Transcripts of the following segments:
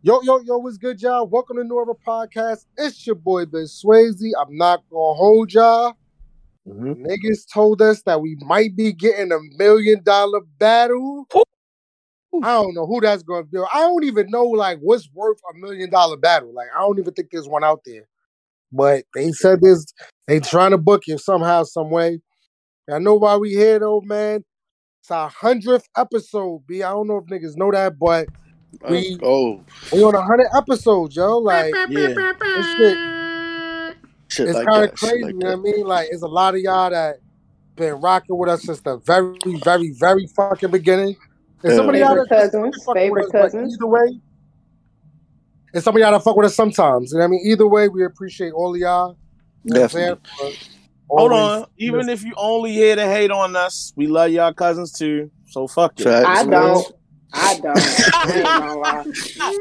Yo, yo, yo, what's good, y'all? Welcome to Era Podcast. It's your boy Ben Swayze. I'm not gonna hold y'all. Mhm. Niggas told us that we might be getting a million dollar battle. I don't know who that's gonna be. I don't even know like what's worth a million dollar battle. Like I don't even think there's one out there. But they said this, they trying to book it somehow, some way. I know why we here though, man. It's our hundredth episode, B. I don't know if niggas know that, but We- Let's we on a hundred episodes, yo. Like Yeah. this shit Shit it's like kind of crazy, like you know what I mean? Like, it's a lot of y'all that been rocking with us since the very, very, very fucking beginning. And some of Yeah. y'all Favorite that cousins, fuck with us, but. Either way, and some of y'all that fuck with us sometimes. You know what I mean? Either way, we appreciate all of y'all. You know what I'm saying? Definitely. Hold on. Even listening. if you only here to hate on us, we love y'all cousins too. So fuck it. I don't. I don't. I ain't gonna lie.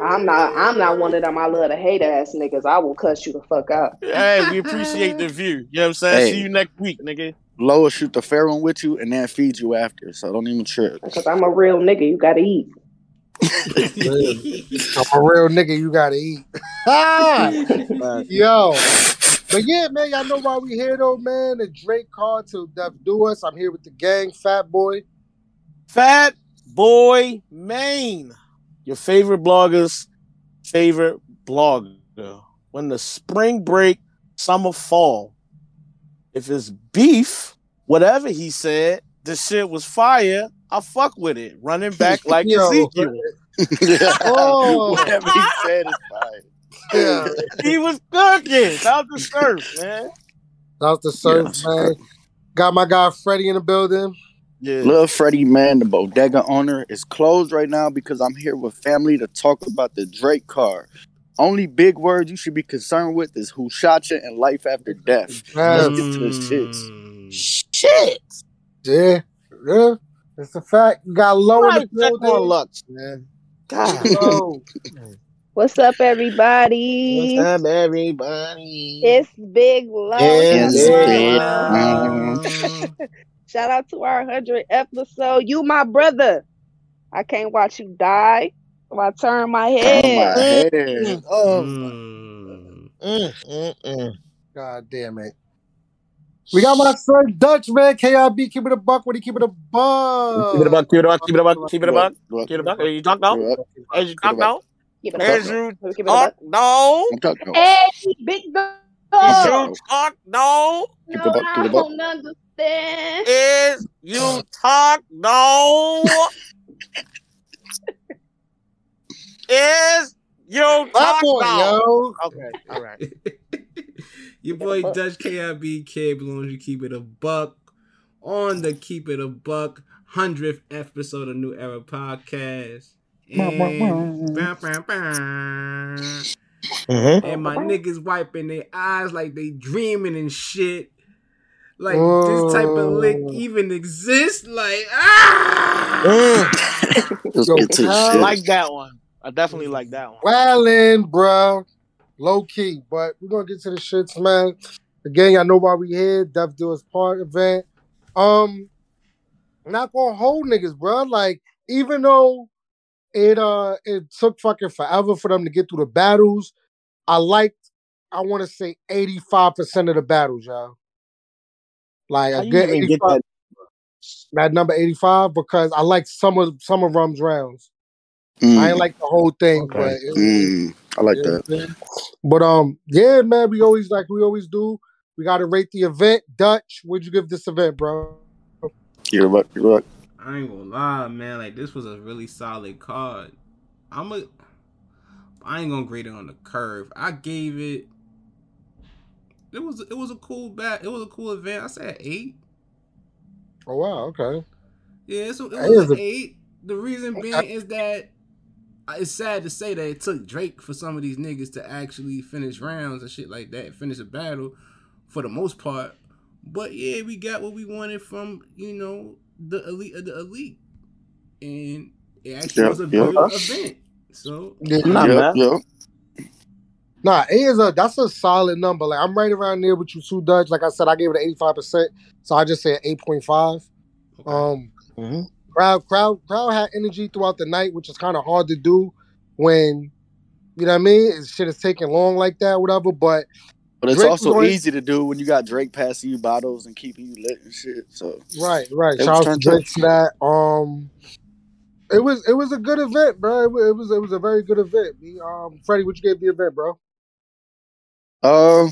I'm not. I'm not one of them. I love to hate ass niggas. I will cuss you the fuck out. Hey, we appreciate the view. You know what I'm saying? Hey. See you next week, nigga. Lower shoot the fair one with you and then feed you after. So don't even trip. Because I'm a real nigga. You gotta eat. I'm a real nigga, you gotta eat. Yo. But yeah, man, y'all know why we here though, man. The Drake card to Death Do Us. I'm here with the gang, Fat Boy. Fat Boy Maine. Your favorite blogger's favorite blogger. When the spring break, summer, fall. If it's beef, whatever he said, the shit was fire. I fuck with it. Running back like Yo. Ezekiel. Oh. Whatever he said is fine. Yeah. He was cooking. Out the surf, man. That's the surf, Yeah. man. Got my guy Freddie in the building. Yeah. Little Freddie, man, the bodega owner is closed right now because I'm here with family to talk about the Drake car. Only big words you should be concerned with is who shot you and life after death. Let's get to the shits. Mm. Shit. Yeah. Yeah. It's a fact. You got low in the Somebody check building. Lux, man. God. Low. What's up, everybody? What's up, everybody? It's Big Low. It's Big Low. Shout out to our 100 episode. You my brother. I can't watch you die. So I turn my Oh, head. my head. Oh, Mm. mm, mm, mm. God damn it. We got my son Dutch, man. KIB, keep it a buck. What do you keep it a buck? Keep it a buck, keep it a buck, keep it a buck, keep it a buck, Look, keep it a buck. You talk now? look, As you talk now? Keep it a As you Keep it a talk now? Talking. Hey, big dog. As you talk now? Keep No, it buck, keep I it buck. Don't. Is you talk now? Is you talk boy, now? yo. Okay, all right. Your boy Dutch KIB Kid belongs you keep it a buck on the keep it a buck hundredth episode of New Era Podcast. And. Mm-hmm. and my niggas wiping their eyes like they dreaming and shit. Like Oh. this type of lick even exists. Like ah. Let's Yo, get to the pal. I like that one. I definitely like that one. Wildin', bro, Low key. But we're gonna get to the shits, man. Again, y'all know why we here. Death Do Us Part event. Um, not gonna hold niggas, bro. Like, even though it uh it took fucking forever for them to get through the battles, I liked, I want to say 85% of the battles, y'all. Like How a you good even get 85 that? that number 85 because I like some of some of Rum's rounds. I Mm, ain't like the whole thing, Okay. but it, mm, I like you know that. what But um, yeah, man, we always like we always do. We got to rate the event. Dutch, what'd you give this event, bro? You're right. You're right. I ain't gonna lie, man. Like this was a really solid card. I'm a. I ain't gonna grade it on the curve. I gave it. It was it was a cool bat. It was a cool event. I said eight. Oh wow, okay. Yeah, it's a, it That was an a- eight. The reason being is that it's sad to say that it took Drake for some of these niggas to actually finish rounds and shit like that, finish a battle for the most part. But yeah, we got what we wanted from you know the elite of the elite, and it actually Yeah, was a yeah. good event. So Yeah, Nah, Yep, yep. Nah, A is a that's a solid number. Like I'm right around there with you too, Dutch. Like I said, I gave it an 85 percent, so I just said 8.5. okay. Um, Mhm. crowd, crowd, crowd had energy throughout the night, which is kind of hard to do when You know what I mean? Shit is taking long like that, whatever. But But it's Drake also going- easy to do when you got Drake passing you bottles and keeping you lit and shit. So right, right. It Shout was out to. Drake for that. Um, it was it was a good event, bro. It was it was, it was a very good event. Me, um, Freddie, what you gave the event, bro? Uh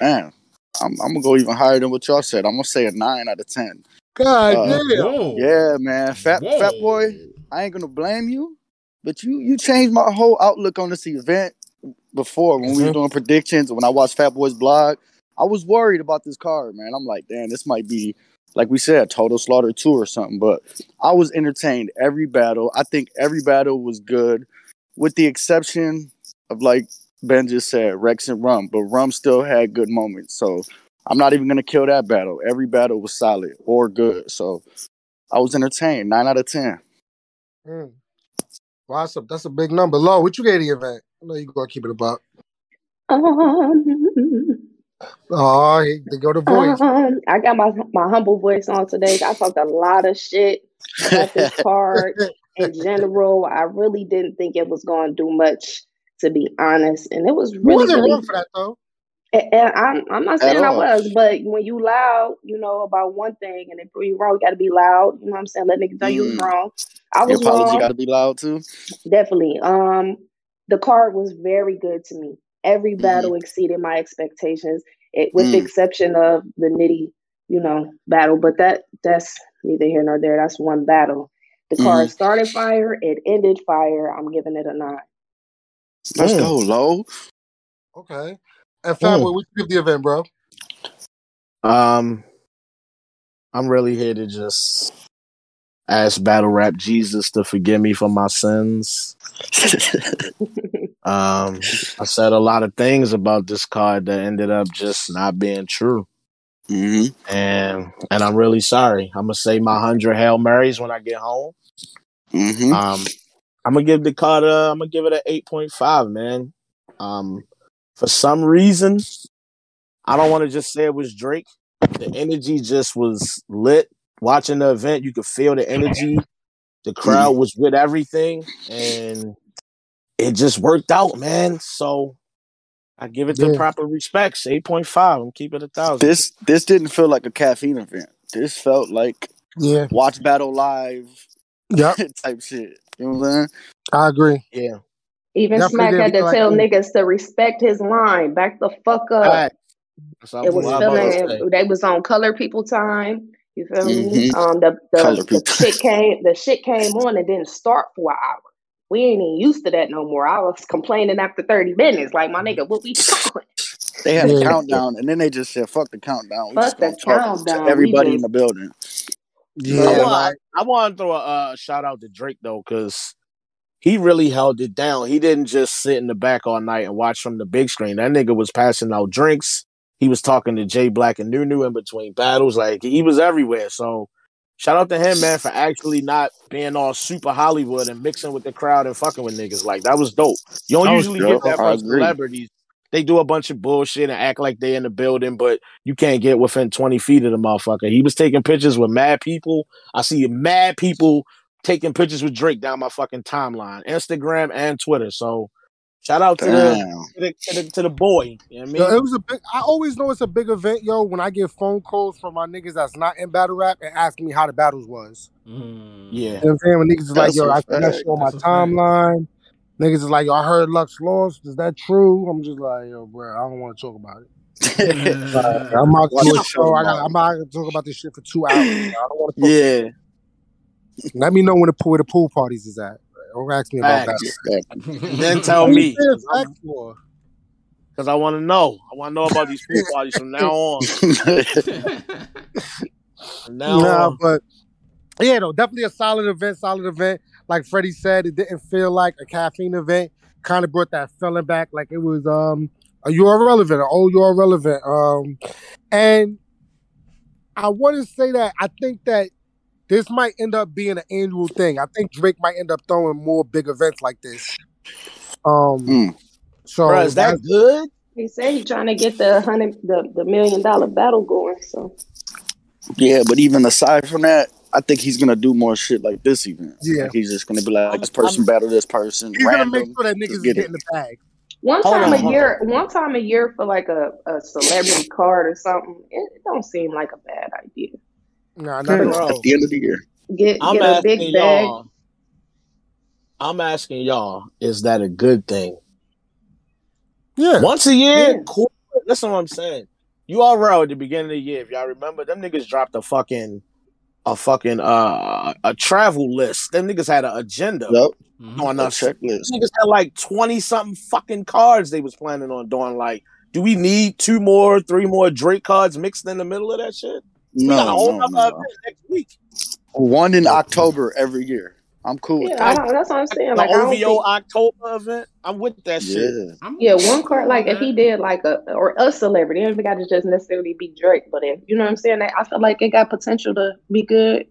man, I'm I'm gonna go even higher than what y'all said. I'm gonna say a nine out of ten. God Uh, damn. Yeah, man. Fat Whoa. fat boy, I ain't gonna blame you, but you you changed my whole outlook on this event before when we were doing predictions. When I watched Fat Boy's blog, I was worried about this card, man. I'm like, damn, this might be like we said, Total Slaughter two or something. But I was entertained every battle. I think every battle was good, with the exception of like Ben just said, Rex and Rum. But Rum still had good moments, so. I'm not even gonna kill that battle. Every battle was solid or good. So I was entertained. Nine out of ten. Mm. Well, that's a that's a big number. Low, what you gave the event? I know you gonna keep it about. Um, Oh, they go the voice. um, I got my my humble voice on today. I talked a lot of shit about this card in general. I really didn't think it was going to do much, to be honest. And it was really, wasn't really. wrong for that though. And and I'm I'm not saying I was, but when you loud, you know about one thing, and if you wrong, you got to be loud. You know what I'm saying? Let niggas know you was Mm. wrong. I Your was apology wrong. got to be loud too. Definitely. Um, the card was very good to me. Every Mm-hmm. battle exceeded my expectations, it, with the Mm. exception of the nitty, you know, battle. But that that's neither here nor there. That's one battle. The card Mm-hmm. started fire. It ended fire. I'm giving it a nine. Let's Mm. go, low. Okay. And Fatboy, Mm. what you give the event, bro? Um, I'm really here to just ask Battle Rap Jesus to forgive me for my sins. Um, I said a lot of things about this card that ended up just not being true, hmm and and I'm really sorry. I'm gonna say my hundred hail marys when I get home. hmm Um, I'm gonna give the card. A, I'm gonna give it an eight point five, man. Um, for some reason, I don't want to just say it was Drake. The energy just was lit. Watching the event, you could feel the energy. The crowd was with everything, and it just worked out, man. So I give it the proper respects. Eight point five. I'm keeping it a thousand. This this didn't feel like a caffeine event. This felt like Yeah. watch battle live Yep. type shit. You know what I'm saying? I agree. yeah. Even Definitely Smack had to like tell it. niggas to respect his line. Back the fuck up. Alright. That's It was what I about to feeling they was on color people time. You feel me? Mhm. Um the the, the shit came the shit came on and didn't start for an hour. We ain't even used to that no more. I was complaining after 30 minutes. Like my nigga, what we doing? They had a countdown, and then they just said, "Fuck the countdown. We Fuck just the countdown. to We everybody in the building." I Yeah. want, I want to throw a uh, shout out to Drake though, because he really held it down. He didn't just sit in the back all night and watch from the big screen. That nigga was passing out drinks. He was talking to Jay Black and Nunu in between battles. Like he was everywhere. So shout out to him, man, for actually not being all super Hollywood and mixing with the crowd and fucking with niggas. Like that was dope. You don't That usually dope. get that from celebrities. They do a bunch of bullshit and act like they in the building, but you can't get within 20 feet of the motherfucker. He was taking pictures with mad people. I see mad people taking pictures with Drake down my fucking timeline, Instagram and Twitter. So shout out to the, to the, to the to the boy. You know what I Yo, mean? it was a big. I always know it's a big event, yo. When I get phone calls from my niggas that's not in battle rap and asking me how the battles was. Mm. yeah. You know what I'm saying? When niggas is like, yo, a I see that fact. my timeline. a fact. Timeline. Niggas is like, yo, I heard Lux lost. Is that true? I'm just like, yo, bro, I don't want to talk about it. Like, I'm out to a show. I got, I'm out to talk about this shit for two hours. bro. I don't want to talk. yeah. Let me know when the pool, where the pool parties is at. Don't ask me about Facts. that. Then tell me, saying facts for? because I want to know. I want to know about these pool parties from now on. From now Nah, on. but yeah, no, definitely a solid event. Solid event. Like Freddie said, it didn't feel like a caffeine event. Kind of brought that feeling back, like it was um a URL event, an old URL event. Um, and I want to say that I think that this might end up being an annual thing. I think Drake might end up throwing more big events like this. Um, Mm. so Bro, is that good? He said he's trying to get the hundred the, the million dollar battle going. So Yeah, but even aside from that, I think he's gonna do more shit like this event. Yeah. Like he's just gonna be like, this person battle this person. He's gonna make sure that niggas get getting it. the bag. One Hold time on, a hold year, one time a year for like a, a celebrity card or something, it, it don't seem like a bad idea. Nah, not Yeah, at all. At the end of the year. Get I'm get a asking big bag. y'all. I'm asking y'all, is that a good thing? Yeah. Once a year, Yeah. cool. Listen to what I'm saying. You all right at the beginning of the year, if y'all remember, them niggas dropped a fucking a fucking uh a travel list. Them niggas had an agenda Yep. Mhm. on A us. checklist. Niggas had like 20 something fucking cards they was planning on doing. Like, do we need two more, three more Drake cards mixed in the middle of that shit? We got a No, whole no, no, no. next week. One in October every year. I'm cool Yeah, I that. don't, that's what I'm saying. The Like I don't OVO think, October event. I'm with that shit. Yeah. I'm- yeah, one card like if he did like a or a celebrity, it ain't got to just necessarily be Drake, but if you know what I'm saying, I feel like it got potential to be good.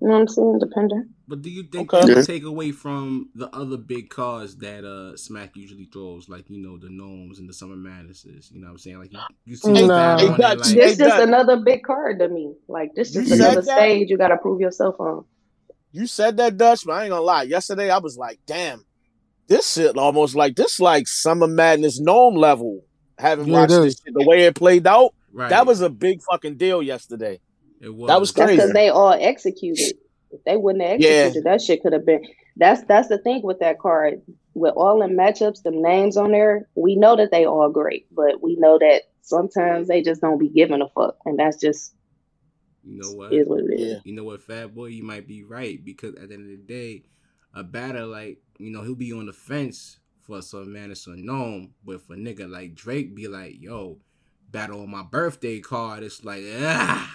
You know what I'm saying? Depending. But do you think Okay. that would Yeah. take away from the other big cards that uh Smack usually throws, like you know the NOMEs and the summer madnesses? You know what I'm saying? Like you, you see Hey, that hey, on like This just Dutch. another big card to me. Like this is just another that? stage you got to prove yourself on. You said that, Dutch, but I ain't gonna lie. Yesterday, I was like, damn, this shit almost like this, like Summer Madness NOME level. Having Yeah, watched this shit, the way it played out, right? that was a big fucking deal yesterday. it was that was Crazy. because they all executed. If they wouldn't have Yeah. executed, that shit could have been. That's that's the thing with that card. With all the matchups, the names on there, we know that they all great, but we know that sometimes they just don't be giving a fuck, and that's just You know what? is what it is. Yeah. You know what, Fat Boy, you might be right because at the end of the day, a batter like you know he'll be on the fence for some man or NOME, but for nigga like Drake, be like, yo, battle on my birthday card. It's like ah,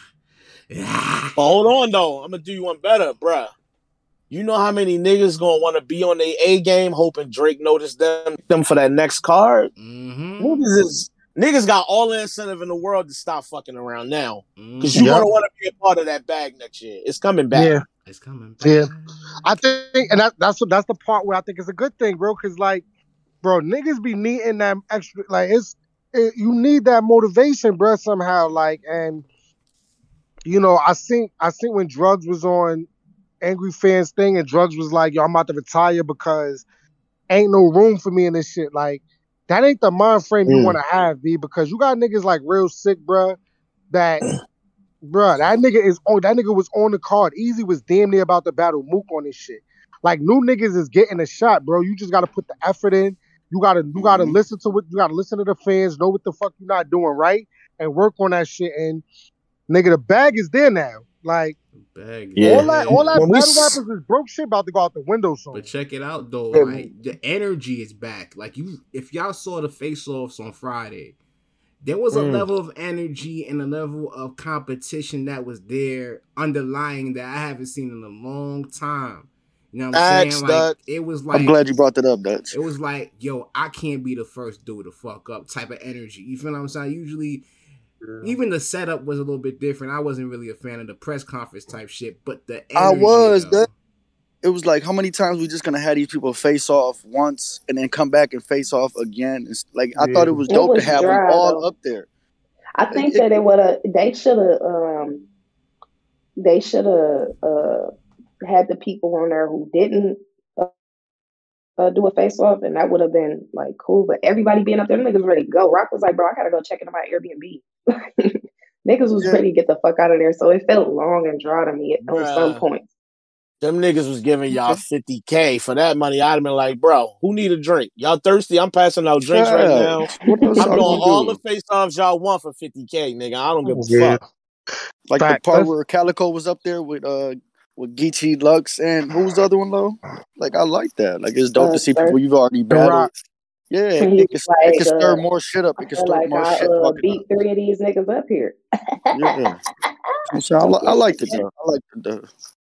ah. But hold on though, I'm gonna do you one better, bruh. You know how many niggas gonna want to be on their A game, hoping Drake noticed them them for that next card. Mm-hmm. Niggas is niggas got all the incentive in the world to stop fucking around now, because Mhm. you Yeah. gonna want to be a part of that bag next year. It's coming back. Yeah. It's coming. Yeah. I think, and that, that's that's the part where I think it's a good thing, bro. Because like, bro, niggas be needing that extra. Like, it's it, you need that motivation, bro. Somehow, like, and you know, I think I think when drugs was on Angry Fans thing, and drugs was like, yo, I'm about to retire because ain't no room for me in this shit. Like, that ain't the mind frame you Mm. want to have, B. Because you got niggas like real Sikh, bro. That. Bruh, that nigga is on. That nigga was on the card. Easy was damn near about to battle Mook on this shit. Like new niggas is getting a shot, bro. You just gotta put the effort in. You gotta you gotta Mhm. listen to what you gotta listen to the fans, know what the fuck you're not doing right, and work on that shit. And nigga, the bag is there now. Like Bag. Yeah. all that all that When we battle s- rappers is broke shit about to go out the window soon. But check it out though, Yeah. like the energy is back. Like you, if y'all saw the face-offs on Friday, there was a Mm. level of energy and a level of competition that was there underlying that I haven't seen in a long time. You know what I'm Facts, saying? Like Dutch. it was like I'm glad you brought that up, Dutch. it was like, yo, I can't be the first dude to fuck up type of energy. You feel what I'm saying? Usually, even the setup was a little bit different. I wasn't really a fan of the press conference type shit, but the energy, I was, though, that- It was like how many times we just gonna have these people face off once and then come back and face off again. It's like I Yeah. thought it was It dope was to have them all though. up there. I think It- that it would have. They should have. Um, they should have uh, had the people on there who didn't uh, uh, do a face off, and that would have been like cool. But everybody being up there, them niggas ready to go. Rock was like, "Bro, I gotta go check into my Airbnb." niggas was Yeah. ready to get the fuck out of there, so it felt long and dry to me at on some Bruh. point. Them niggas was giving y'all 50K for that money. I'd have been like, bro, who need a drink? Y'all thirsty? I'm passing out drinks right Yeah. now. I'm doing all doing? the face offs y'all want for 50K, nigga. I don't give a Yeah. fuck. Like Fact. the part where Calicoe was up there with uh with Geechi Lux and who was the other one though? Like I like that. Like it's dope Uh, to see Sir. people you've already battled. Rock. Yeah, it, it, can, it can stir uh, more shit up. It can stir like more I shit uh, talking beat three of these niggas up here. Yeah. I'm saying, I, li- I liked it though. I liked the, the,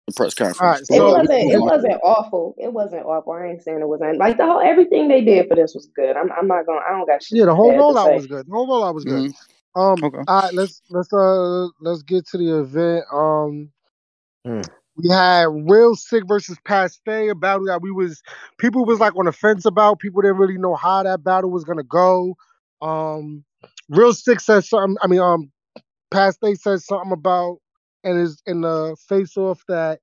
the press conference. All right, It wasn't. It Moving wasn't awful. It wasn't awful. I ain't saying it wasn't like the whole everything they did for this was good. I'm. I'm not gonna. I don't got shit. Yeah, the whole rollout was good. The whole rollout was good. Mhm. Um, Okay. all right, let's let's uh let's get to the event. Um, Hmm. We had Real Sikh versus Pat Stay, a battle that we was people was like on the fence about. People didn't really know how that battle was gonna go. Um, Real Sikh said something. I mean, um, Pat Stay said something about and is in the face off that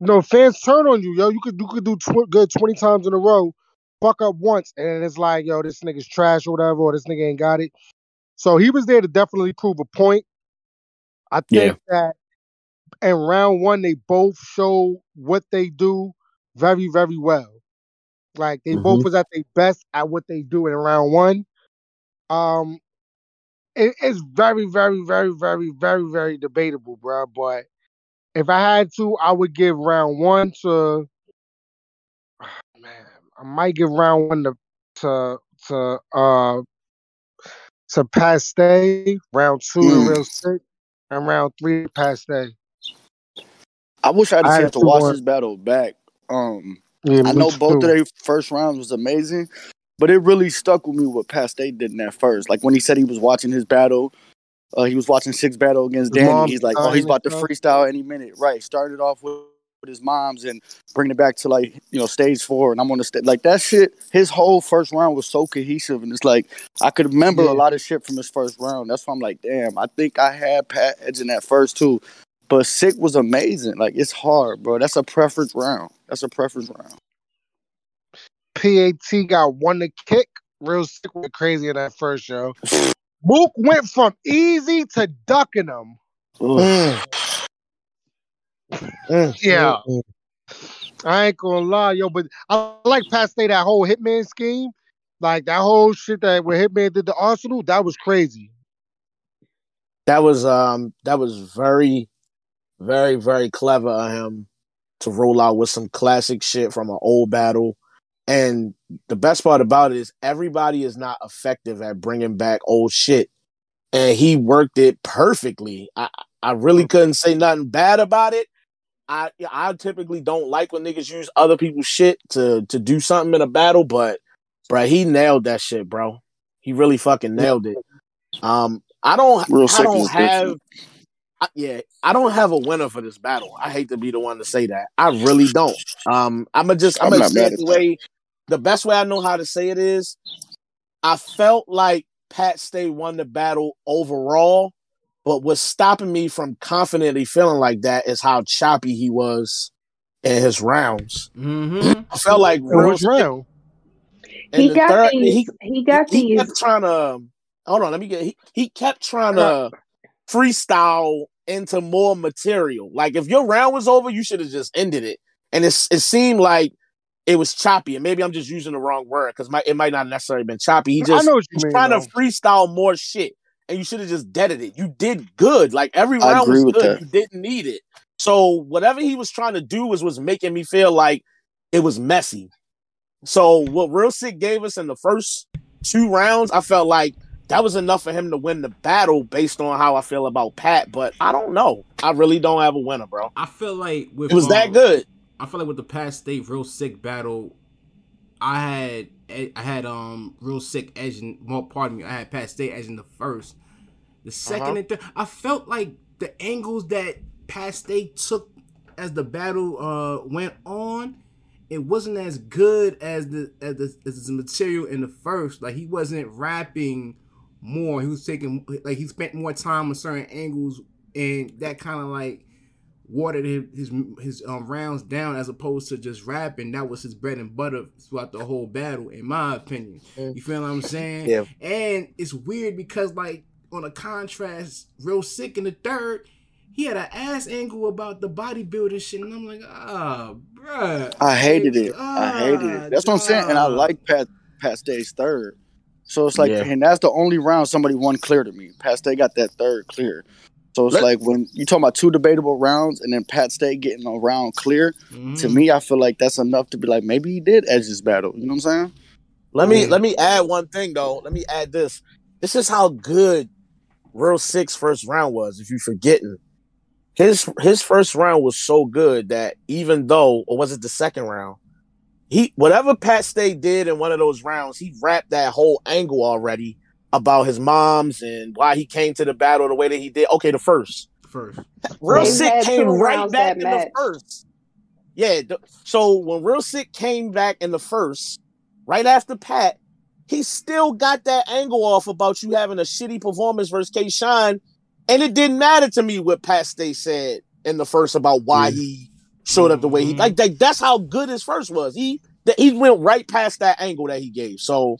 you know fans turn on you, yo. You could you could do tw- good twenty times in a row, fuck up once, and it's like, yo, this nigga's trash or whatever, or this nigga ain't got it. So he was there to definitely prove a point. I think that in round one they both show what they do very, very well. Like they both Mhm. was at their best at what they do in round one. Um, it- it's very, very, very, very, very, very debatable, bro. But if I had to, I would give round one to. Man, I might give round one to to to uh to Pat Stay. Round two Mm. to Real Sikh, and round three to Pat Stay. I wish I had a chance to watch more. this battle back. Um, Yeah, I know both of their first rounds was amazing, but it really stuck with me what Pat Stay did in that first. Like when he said he was watching his battle, uh, he was watching six battle against His Danny. He's like, oh, he's about to freestyle any minute. Right. Started off with, with his mom's and bringing it back to like you know stage four, and I'm on the stage like that shit. His whole first round was so cohesive, and it's like I could remember Yeah. a lot of shit from his first round. That's why I'm like, damn, I think I had Pat Edge in that first too. But Sikh was amazing. Like it's hard, bro. That's a preference round. That's a preference round. PAT got one to kick. Real Sikh went crazy in that first show. Mook went from easy to ducking him. Ugh. Mm, Yeah. I ain't gonna lie, yo, but I like Pat Stay that whole Hitman scheme. Like that whole shit that when Hitman did the Arsenal, that was crazy. That was um that was very, very, very clever of him to roll out with some classic shit from an old battle. And the best part about it is everybody is not effective at bringing back old shit, and he worked it perfectly. I I really couldn't say nothing bad about it. I I typically don't like when niggas use other people's shit to to do something in a battle, but bro, he nailed that shit, bro. He really fucking nailed it. Um, I don't Real I don't have. I, yeah, I don't have a winner for this battle. I hate to be the one to say that. I really don't. Um, I'm gonna just I'm, I'm gonna say mad it the that. way the best way I know how to say it is. I felt like Pat Stay won the battle overall, but what's stopping me from confidently feeling like that is how choppy he was in his rounds. Mm-hmm. I felt like real which round? He got third, these. he He, got he, he these. kept trying to hold on. Let me get. He, he kept trying to freestyle into more material. Like if your round was over, you should have just ended it. And it's it seemed like it was choppy. And maybe I'm just using the wrong word because it might not necessarily been choppy. He I just know what you was mean. trying though. to freestyle more shit, and you should have just deaded it. You did good. Like every I round agree was with good. that. You didn't need it. So whatever he was trying to do was was making me feel like it was messy. So what Real Sikh gave us in the first two rounds, I felt like that was enough for him to win the battle based on how I feel about Pat. But I don't know. I really don't have a winner, bro. I feel like with It was that um, good. I feel like with the Pat Stay real Sikh battle, I had I had um real Sikh edge in well, pardon me, I had Pat Stay edge in the first. The 2nd Uh-huh. and third, I felt like the angles that Pat Stay took as the battle uh went on, it wasn't as good as the as the, as the material in the first. Like he wasn't rapping more. He was taking like he spent more time on certain angles, and that kind of like watered his his, his um, rounds down as opposed to just rapping. That was his bread and butter throughout the whole battle, in my opinion. You feel what I'm saying? Yeah. And it's weird because like on a contrast, real Sikh in the third, he had an ass angle about the bodybuilding shit, and I'm like, ah, bruh. I hated it. I hated Ah, it. That's what I'm saying. And I like Pat Pat Stay's third. So it's like, Yeah. and that's the only round somebody won clear to me. Pat Stay got that third clear. So it's Let- like when you talking about two debatable rounds and then Pat Stay getting a round clear, to Mhm. me, I feel like that's enough to be like, maybe he did edge this battle. You know what I'm saying? Let me Mm. let me add one thing though. Let me add this. This is how good Real Sikh's first round was. If you're forgetting, his his first round was so good that even though, or was it the second round? He whatever Pat Stay did in one of those rounds, he wrapped that whole angle already about his moms and why he came to the battle the way that he did. Okay, the first. first. Real They Sick came right back that in the first. Yeah. th- So when Real Sikh came back in the first, right after Pat, he still got that angle off about you having a shitty performance versus K Shine. And it didn't matter to me what Pat Stay said in the first about why he showed up the way he Mhm. like, like that's how good his first was. He that he went right past that angle that he gave. So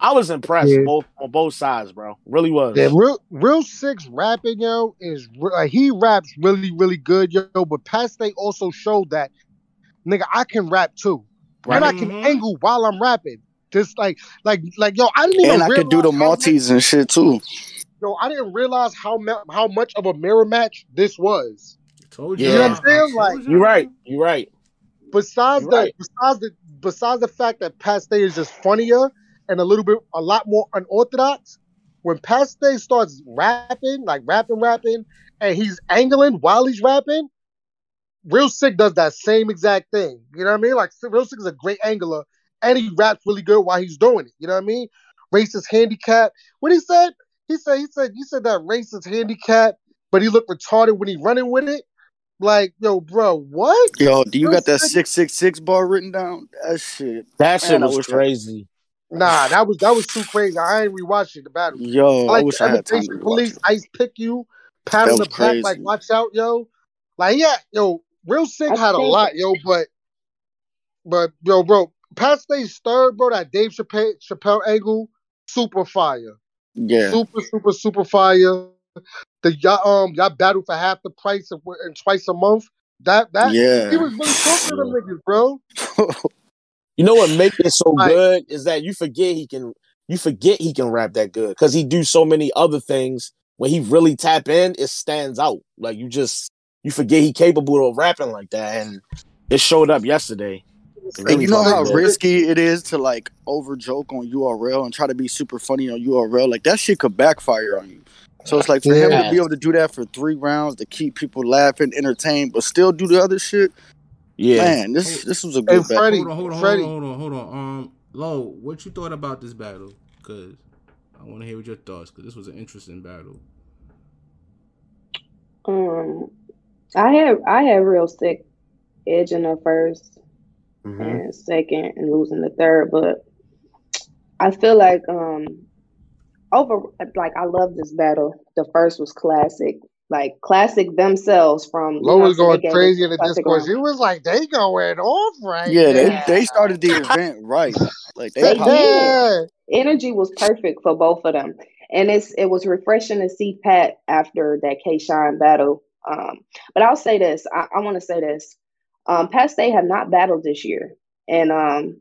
I was impressed Yeah. both on both sides, bro. Really was. Yeah, real real Sikh rapping yo is like he raps really really good yo. But Pat Stay also showed that nigga I can rap too, and I can Mhm. angle while I'm rapping. Just like like like yo, I didn't even And I could do the realize how much- Maltese and shit too. Yo, I didn't realize how ma- how much of a mirror match this was. Told You you. know what I'm saying? Like, You're right. You're right. Besides You're the right. besides the besides the fact that Pat Stay is just funnier and a little bit a lot more unorthodox, when Pat Stay starts rapping, like rapping, rapping, and he's angling while he's rapping, Real Sikh does that same exact thing. You know what I mean? Like Real Sikh is a great angler, and he raps really good while he's doing it. You know what I mean? Racist handicap. What he said? He said he said he said that racist handicap, but he looked retarded when he running with it. Like, yo, bro, what? Yo, do you got that six six six bar written down? That shit. That shit Man, I was wish crazy. Nah, that was that was too crazy. I ain't rewatching the battle. Yo, I I, like wish I had time to Police, it. Ice pick you, pat That on the was back, crazy. like watch out, yo. Like yeah, yo, Real Sikh I had a think- lot, yo, but but yo, bro, Pat Stay's third, bro, that Dave Chappelle, Chappelle angle, super fire, Yeah. super super super fire. The y'all um y'all battle for half the price of, and twice a month. That that Yeah. he was really talking to them niggas, bro. You know what makes it so Like- good is that you forget he can you forget he can rap that good because he do so many other things. When he really tap in, it stands out. Like you just you forget he capable of rapping like that, and it showed up yesterday. It And you know how did. risky it is to like over joke on URL and try to be super funny on URL. Like that shit could backfire on you. So it's like for him to be able to do that for three rounds to keep people laughing, entertained, but still do the other shit. Yeah, Man, this this was a Hey, good battle. Freddie, Hold on, hold on, Freddie. hold on, hold on, hold on. Um, Lo, what you thought about this battle? Cause I want to hear what your thoughts. Cause this was an interesting battle. Um, I had I had real Sikh edge in the 1st Mhm. and second and losing the third, but I feel like um over like I love this battle. The first was classic, like classic themselves from you know, Lo was going gave crazy in the discourse. round. He was like, they going off right Yeah, they now. they started the event right. Like they They did. Energy was perfect for both of them. And it's it was refreshing to see Pat after that K Shine battle. Um, but I'll say this, I, I want to say this. Um, Pat Stay have not battled this year. And um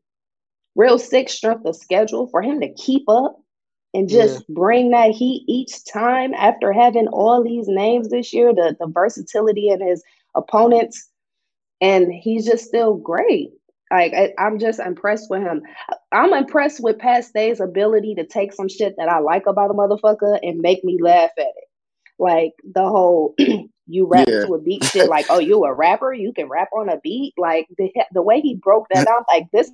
real Sikh strength of schedule for him to keep up and just bring that heat each time after having all these names this year, the, the versatility in his opponents, and he's just still great. Like I, I'm just impressed with him. I'm impressed with Pat Stay's ability to take some shit that I like about a motherfucker and make me laugh at it. Like the whole you rap Yeah. to a beat shit, like, oh, you a rapper, you can rap on a beat. Like the the way he broke that out. like this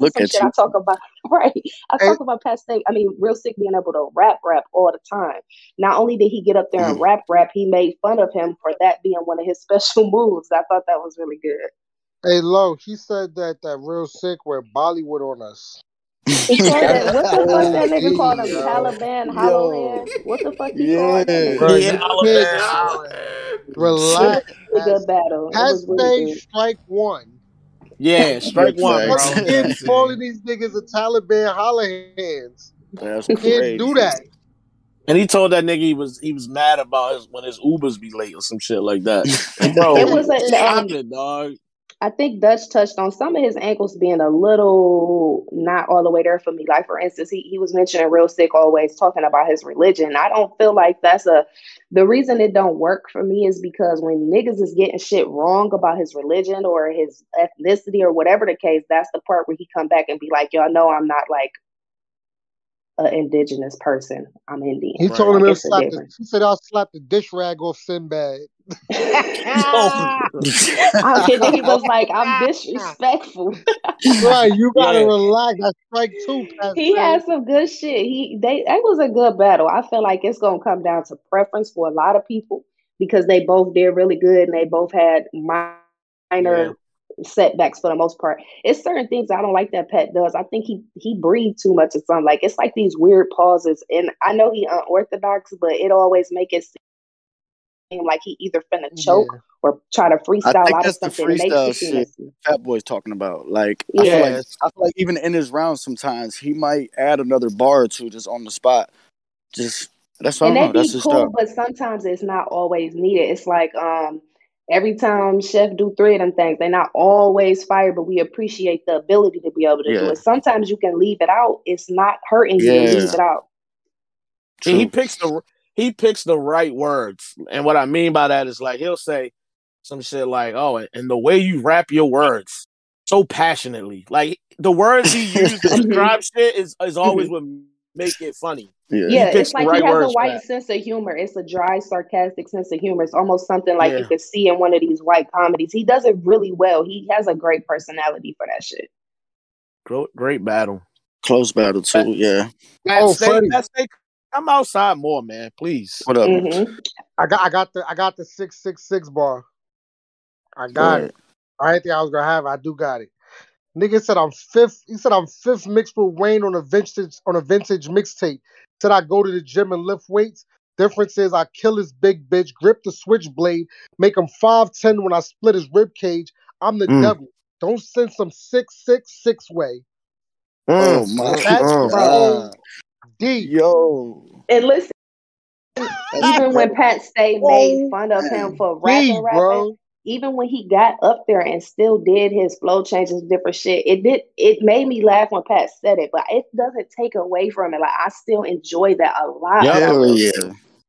Look some at shit you. I talk about right. I Hey. talk about Pat Stay. I mean, real Sikh being able to rap rap all the time. Not only did he get up there and Mm. rap rap, he made fun of him for that being one of his special moves. I thought that was really good. Hey, Lo, he said that that real Sikh went Bollywood on us. He called what the fuck that nigga called him Yo. Taliban, Yo. Hollowland. What the fuck he called that Yeah. nigga? Bro, Yeah, you I'll can't- Relax. Good battle. It Pat really strike one. Yeah, strike one, facts. bro. Fuck kids calling these niggas a Taliban holler hands. That's Can't crazy. do that. And he told that nigga he was he was mad about his when his Ubers be late or some shit like that. Bro, It was a- stop it, dog. I think Dutch touched on some of his ankles being a little not all the way there for me. Like for instance, he, he was mentioning real Sikh always talking about his religion. I don't feel like that's a the reason it don't work for me is because when niggas is getting shit wrong about his religion or his ethnicity or whatever the case, that's the part where he come back and be like, Y'all know I'm not like an indigenous person. I'm Indian. He Right. told him Like, to slap the, he said I'll slap the dish rag off Sinbad. I- and then he was like, I'm disrespectful. right, you gotta Yeah. relax. That's strike two, Pat he Stay. had some good shit. He they it was a good battle. I feel like it's gonna come down to preference for a lot of people because they both did really good and they both had minor setbacks for the most part. It's certain things I don't like that Pat does. I think he he breathed too much or something. Like it's like these weird pauses, and I know he unorthodox, but it always make it seem like he either finna choke yeah. or try to freestyle out of something. The freestyle shit Fat Boy's talking about. Like, yeah. I feel like I feel like even in his rounds, sometimes he might add another bar or two just on the spot. Just that's what and that'd be cool, but sometimes it's not always needed. It's like um every time Chef do three of them things, they're not always fire, but we appreciate the ability to be able to yeah. do it. Sometimes you can leave it out. It's not hurting you yeah. to leave it out. He picks the he picks the right words. And what I mean by that is like he'll say some shit like, "Oh, and the way you wrap your words so passionately, like the words he used to describe shit is is always what make it funny." Yeah, yeah it's like right he has a white sense of humor. It's a dry, sarcastic sense of humor. It's almost something like yeah. you could see in one of these white comedies. He does it really well. He has a great personality for that shit. Great, great battle. Close battle too. Yeah. oh, stay, stay, come outside more, man. Please. What up? Mm-hmm. I got, I got the, I got the six six six bar. I got it. I didn't think I was gonna have. it. I do got it. Nigga said I'm fifth. He said I'm fifth mixed with Wayne on a vintage on a vintage mixtape. Said I go to the gym and lift weights. Difference is I kill his big bitch, grip the switchblade, make him 5'10 when I split his rib cage. I'm the mm. devil. Don't send some six six six way. Oh my That's god. D. Yo. And listen, even when Pat Stay made fun of him for rapping, rapping, bro even when he got up there and still did his flow changes, different shit, it did it made me laugh when Pat said it, but it doesn't take away from it. Like I still enjoy that a lot. Hell yeah.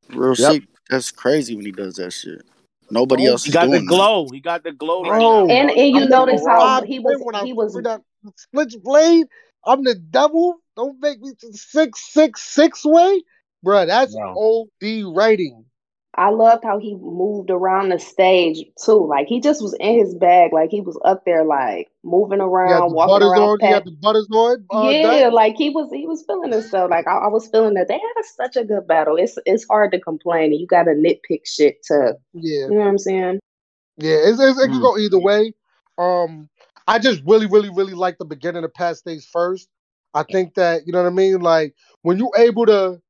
Real yep. sick. That's crazy when he does that shit. Nobody oh, else. He got the glow. That. He got the glow right now. And and you I'm notice how he was when he was split blade. I'm the devil. Don't make me six six six way, bro. That's wow. OD writing. I loved how he moved around the stage too. Like he just was in his bag. Like he was up there, like moving around, walking around. On, he had the butters on. Uh, yeah, like he was. He was feeling himself. Like I, I, was feeling that they had a, such a good battle. It's it's hard to complain. You got to nitpick shit to. Yeah. You know what I'm saying? Yeah, it's, it's, it can mm. go either way. Um, I just really, really, really like the beginning of Pat Stay's first. I think that you know what I mean. Like when you're able to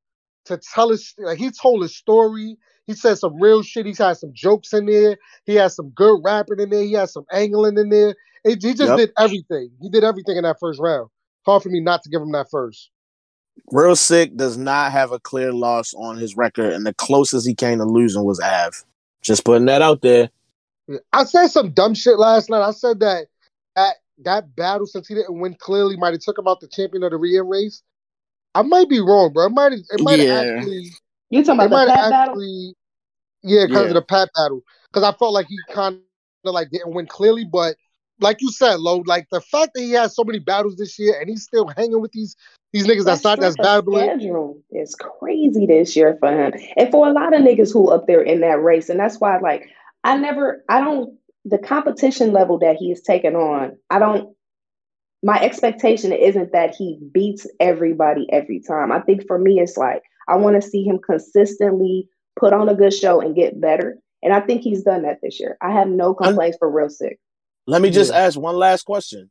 to tell us, like he told his story he said some real shit. He had some jokes in there. He had some good rapping in there. He had some angling in there. he just yep. did everything. He did everything in that first round. Hard for me not to give him that first. Real Sikh does not have a clear loss on his record, and the closest he came to losing was Av. Just putting that out there. I said some dumb shit last night. I said that that that battle, since he didn't win clearly, might have took him out the champion of the rear race. I might be wrong, bro. It might it might yeah. actually. You talking about the Pat battle? Yeah, because yeah. of the Pat battle. Because I felt like he kind of like didn't win clearly, but like you said, Lo, like the fact that he has so many battles this year and he's still hanging with these these niggas that's, that's not that's battling. It's crazy this year for him, and for a lot of niggas who up there in that race, and that's why like I never, I don't the competition level that he is taking on. I don't. My expectation isn't that he beats everybody every time. I think for me, it's like I want to see him consistently put on a good show and get better. And I think he's done that this year. I have no complaints I'm, for real Sikh. Let me just yeah. ask one last question.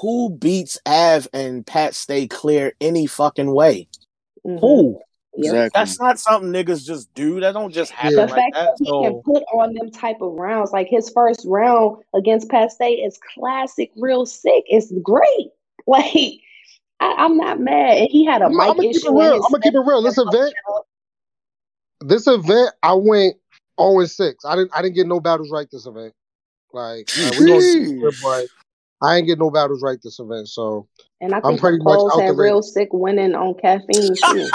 Who beats Av and Pat stay clear any fucking way? Mm-hmm. Who? Exactly. That's not something niggas just do. That don't just happen. The like fact that, that he so... can put on them type of rounds, like his first round against Pat Stay is classic, real Sikh. It's great. Like I, am not mad. And he had a mic I'm issue. I'm gonna keep it real. This event, this event, I went 0 and 6. I didn't I didn't get no battles right this event. Like, like we gonna but I ain't get no battles right this event. So and I think I'm pretty much out had real Sikh winning on caffeine too.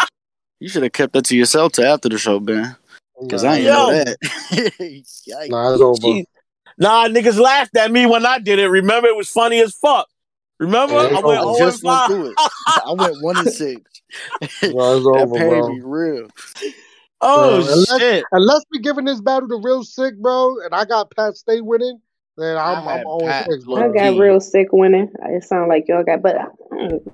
you should have kept that to yourself to after the show, Ben. Because nah, I ain't know that. nah, it's over. Nah, niggas laughed at me when I did it. Remember, it was funny as fuck. Remember, I went I oh just went through it. I went one and six. No, it's over, that paid bro. me real. Oh unless, shit! Unless we giving this battle to real Sikh, bro, and I got Pat Stay winning, then I'm I'm always six, I got real Sikh winning. It sounds like y'all got, but mm.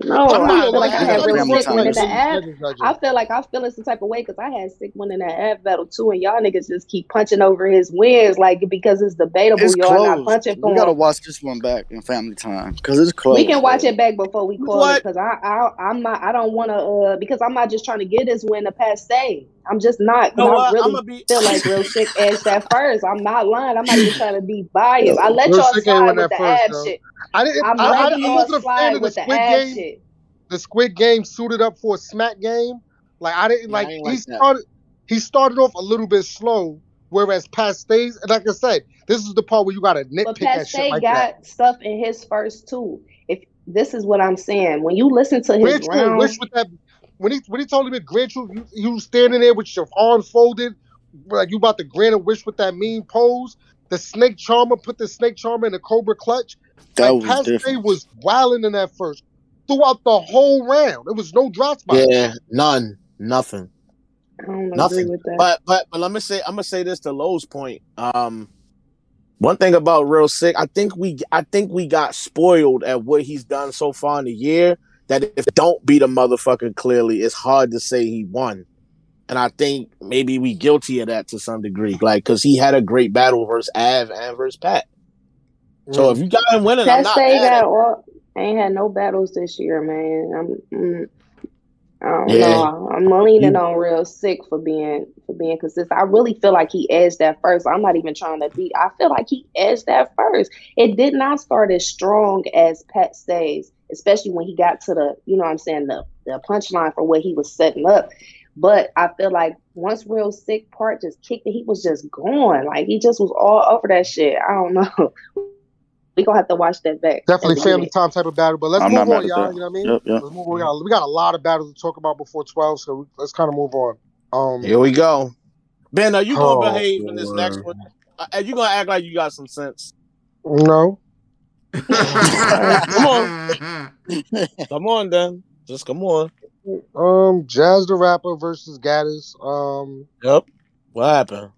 No, I feel like I had real Sikh winning the Av. I feel like I feel feeling some type of way because I had Sikh winning that Av battle too, and y'all niggas just keep punching over his wins like because it's debatable. It's y'all close. not punching for. We gotta watch this one back in family time because it's close. We can watch it back before we call what? it because I, I I'm not I don't want to uh because I'm not just trying to get this win to Pat Stay. I'm just not. No, I really be... feel like real Sikh edged that first. I'm not lying. I'm not even trying to be biased. I let real y'all slide with the first, ab though. shit. I didn't. I'm I, I, I wasn't a fan of the Squid Game. Shit. The Squid Game suited up for a smack game. Like I didn't yeah, like. I he like started. That. He started off a little bit slow, whereas Pat Stay's, and like I said, this is the part where you got to nitpick but that shit like got that. stuff in his first too. If this is what I'm saying, when you listen to his round, wish with that when he when he told him to grant you, you, you standing there with your arms folded, like you about to grant a wish with that mean pose. The snake charmer put the snake charmer in the cobra clutch. That like, was different. was wilding in that first throughout the whole round. There was no drop spot. Yeah, none, nothing, nothing. But but but let me say, I'm gonna say this to Lowe's point. Um, one thing about Real Sikh, I think we I think we got spoiled at what he's done so far in the year that if don't beat a motherfucker clearly, it's hard to say he won. And I think maybe we guilty of that to some degree, like because he had a great battle versus Av and versus Pat. So if you got him winning, Pat I'm not say that. Well, ain't had no battles this year, man. I'm, mm, I don't yeah. know. I'm leaning on real Sikh for being for being consistent. I really feel like he edged that first. I'm not even trying to beat. I feel like he edged that first. It did not start as strong as Pat Stay's especially when he got to the, you know what I'm saying, the, the punchline for what he was setting up. But I feel like once Real Sikh part just kicked it, he was just gone. Like he just was all over that shit. I don't know. we gonna have to watch that back. Definitely family time type of battle. But let's I'm move on, y'all. You know what I mean? Yep, yep. Let's move on. We got, we got a lot of battles to talk about before twelve, so let's kind of move on. Um, Here we go. Ben, are you gonna oh, behave in this next one? Are you gonna act like you got some sense? No come on. come on, then. Just come on. Um, Jazz the Rapper versus Gaddis. Um, yep. What happened?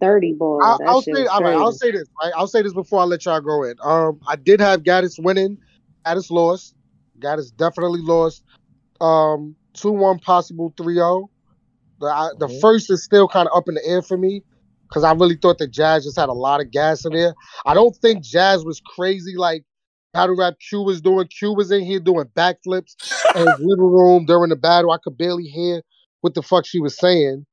Thirty boy. I, will say. All right, I'll say this. Right? I'll say this before I let y'all go in. Um, I did have Gaddis winning. Gaddis lost. Gaddis definitely lost. Um, two one possible 3-0. The I, the mm-hmm. first is still kind of up in the air for me because I really thought that Jazz just had a lot of gas in there. I don't think Jazz was crazy like battle rap Q was doing. Q was in here doing backflips in his living room during the battle. I could barely hear what the fuck she was saying.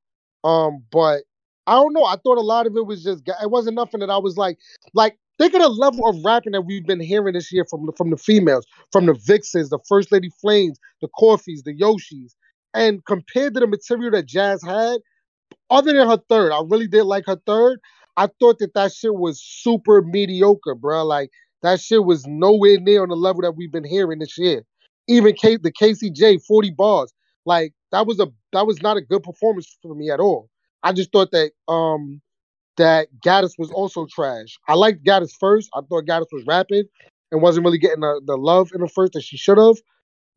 Um, but I don't know. I thought a lot of it was just it wasn't nothing that I was like like think of the level of rapping that we've been hearing this year from the, from the females, from the Vixens, the First Lady Flames, the Coffees, the Yoshis, and compared to the material that Jazz had, other than her third, I really did like her third. I thought that that shit was super mediocre, bro. Like that shit was nowhere near on the level that we've been hearing this year. Even K- the KCJ 40 bars, like that was a that was not a good performance for me at all. I just thought that um that Gaddis was also trash. I liked Gaddis first. I thought Gaddis was rapping and wasn't really getting the, the love in the first that she should have.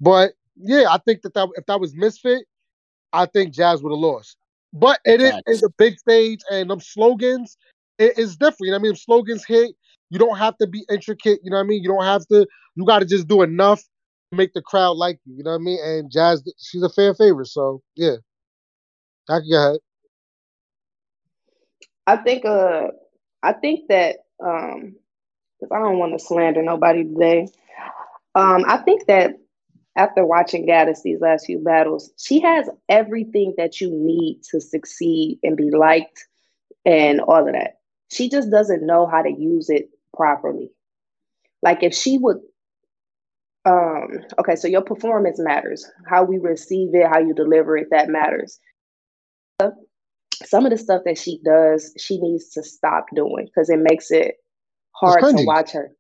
But yeah, I think that, that if that was Misfit, I think Jazz would have lost. But it is a big stage, and them slogans it is different. You know what I mean? Slogans hit, you don't have to be intricate. You know what I mean? You don't have to. You got to just do enough to make the crowd like you. You know what I mean? And Jazz, she's a fan favorite, so yeah. I can go ahead. I think. Uh, I think that. Um, because I don't want to slander nobody today. Um, I think that after watching Gaddis these last few battles, she has everything that you need to succeed and be liked and all of that. She just doesn't know how to use it properly. Like if she would um okay, so your performance matters. How we receive it, how you deliver it, that matters. Some of the stuff that she does, she needs to stop doing because it makes it hard to watch her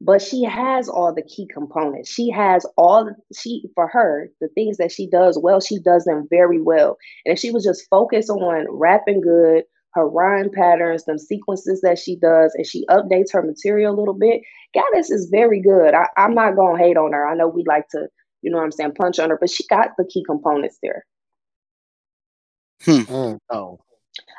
but she has all the key components. She has all she for her the things that she does well. She does them very well. And if she was just focused on rapping good, her rhyme patterns, them sequences that she does, and she updates her material a little bit, Gaddis is very good. I, I'm not gonna hate on her. I know we like to, you know what I'm saying, punch on her, but she got the key components there. Hmm. Mm. Oh.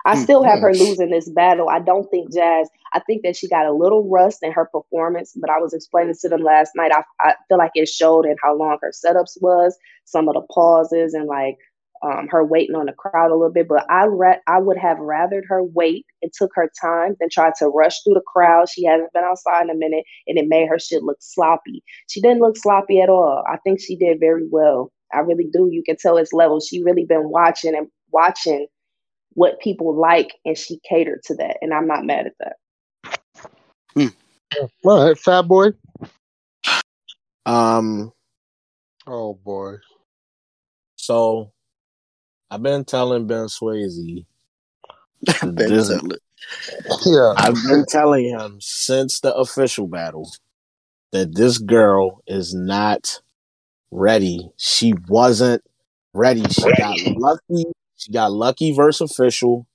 I hmm, still have her losing this battle. I don't think Jazz, I think that she got a little rust in her performance, but I was explaining to them last night. I, I feel like it showed in how long her setups was, some of the pauses, and like um, her waiting on the crowd a little bit. But I re- I would have rathered her wait and took her time than try to rush through the crowd. She hasn't been outside in a minute, and it made her shit look sloppy. She didn't look sloppy at all. I think she did very well. I really do. You can tell it's level. She really been watching and watching what people like and she catered to that. And I'm not mad at that. All right, fat boy. Um, Oh boy. so I've been telling Ben Swayze. Ben this- Teller. Yeah. I've been telling him since the official battle that this girl is not ready. She wasn't ready. She got lucky. She got lucky versus official,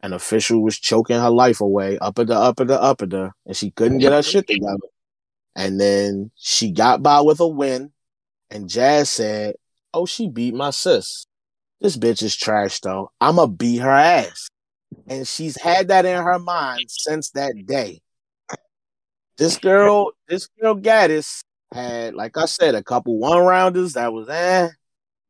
and official was choking her life away, up at the up at the up at the, and she couldn't get her shit together. And then she got by with a win, and Jazz said, "Oh, she beat my sis. This bitch is trash though. I'ma beat her ass." and she's had that in her mind since that day. This girl, this girl Gaddis had, like I said, a couple one rounders that was eh,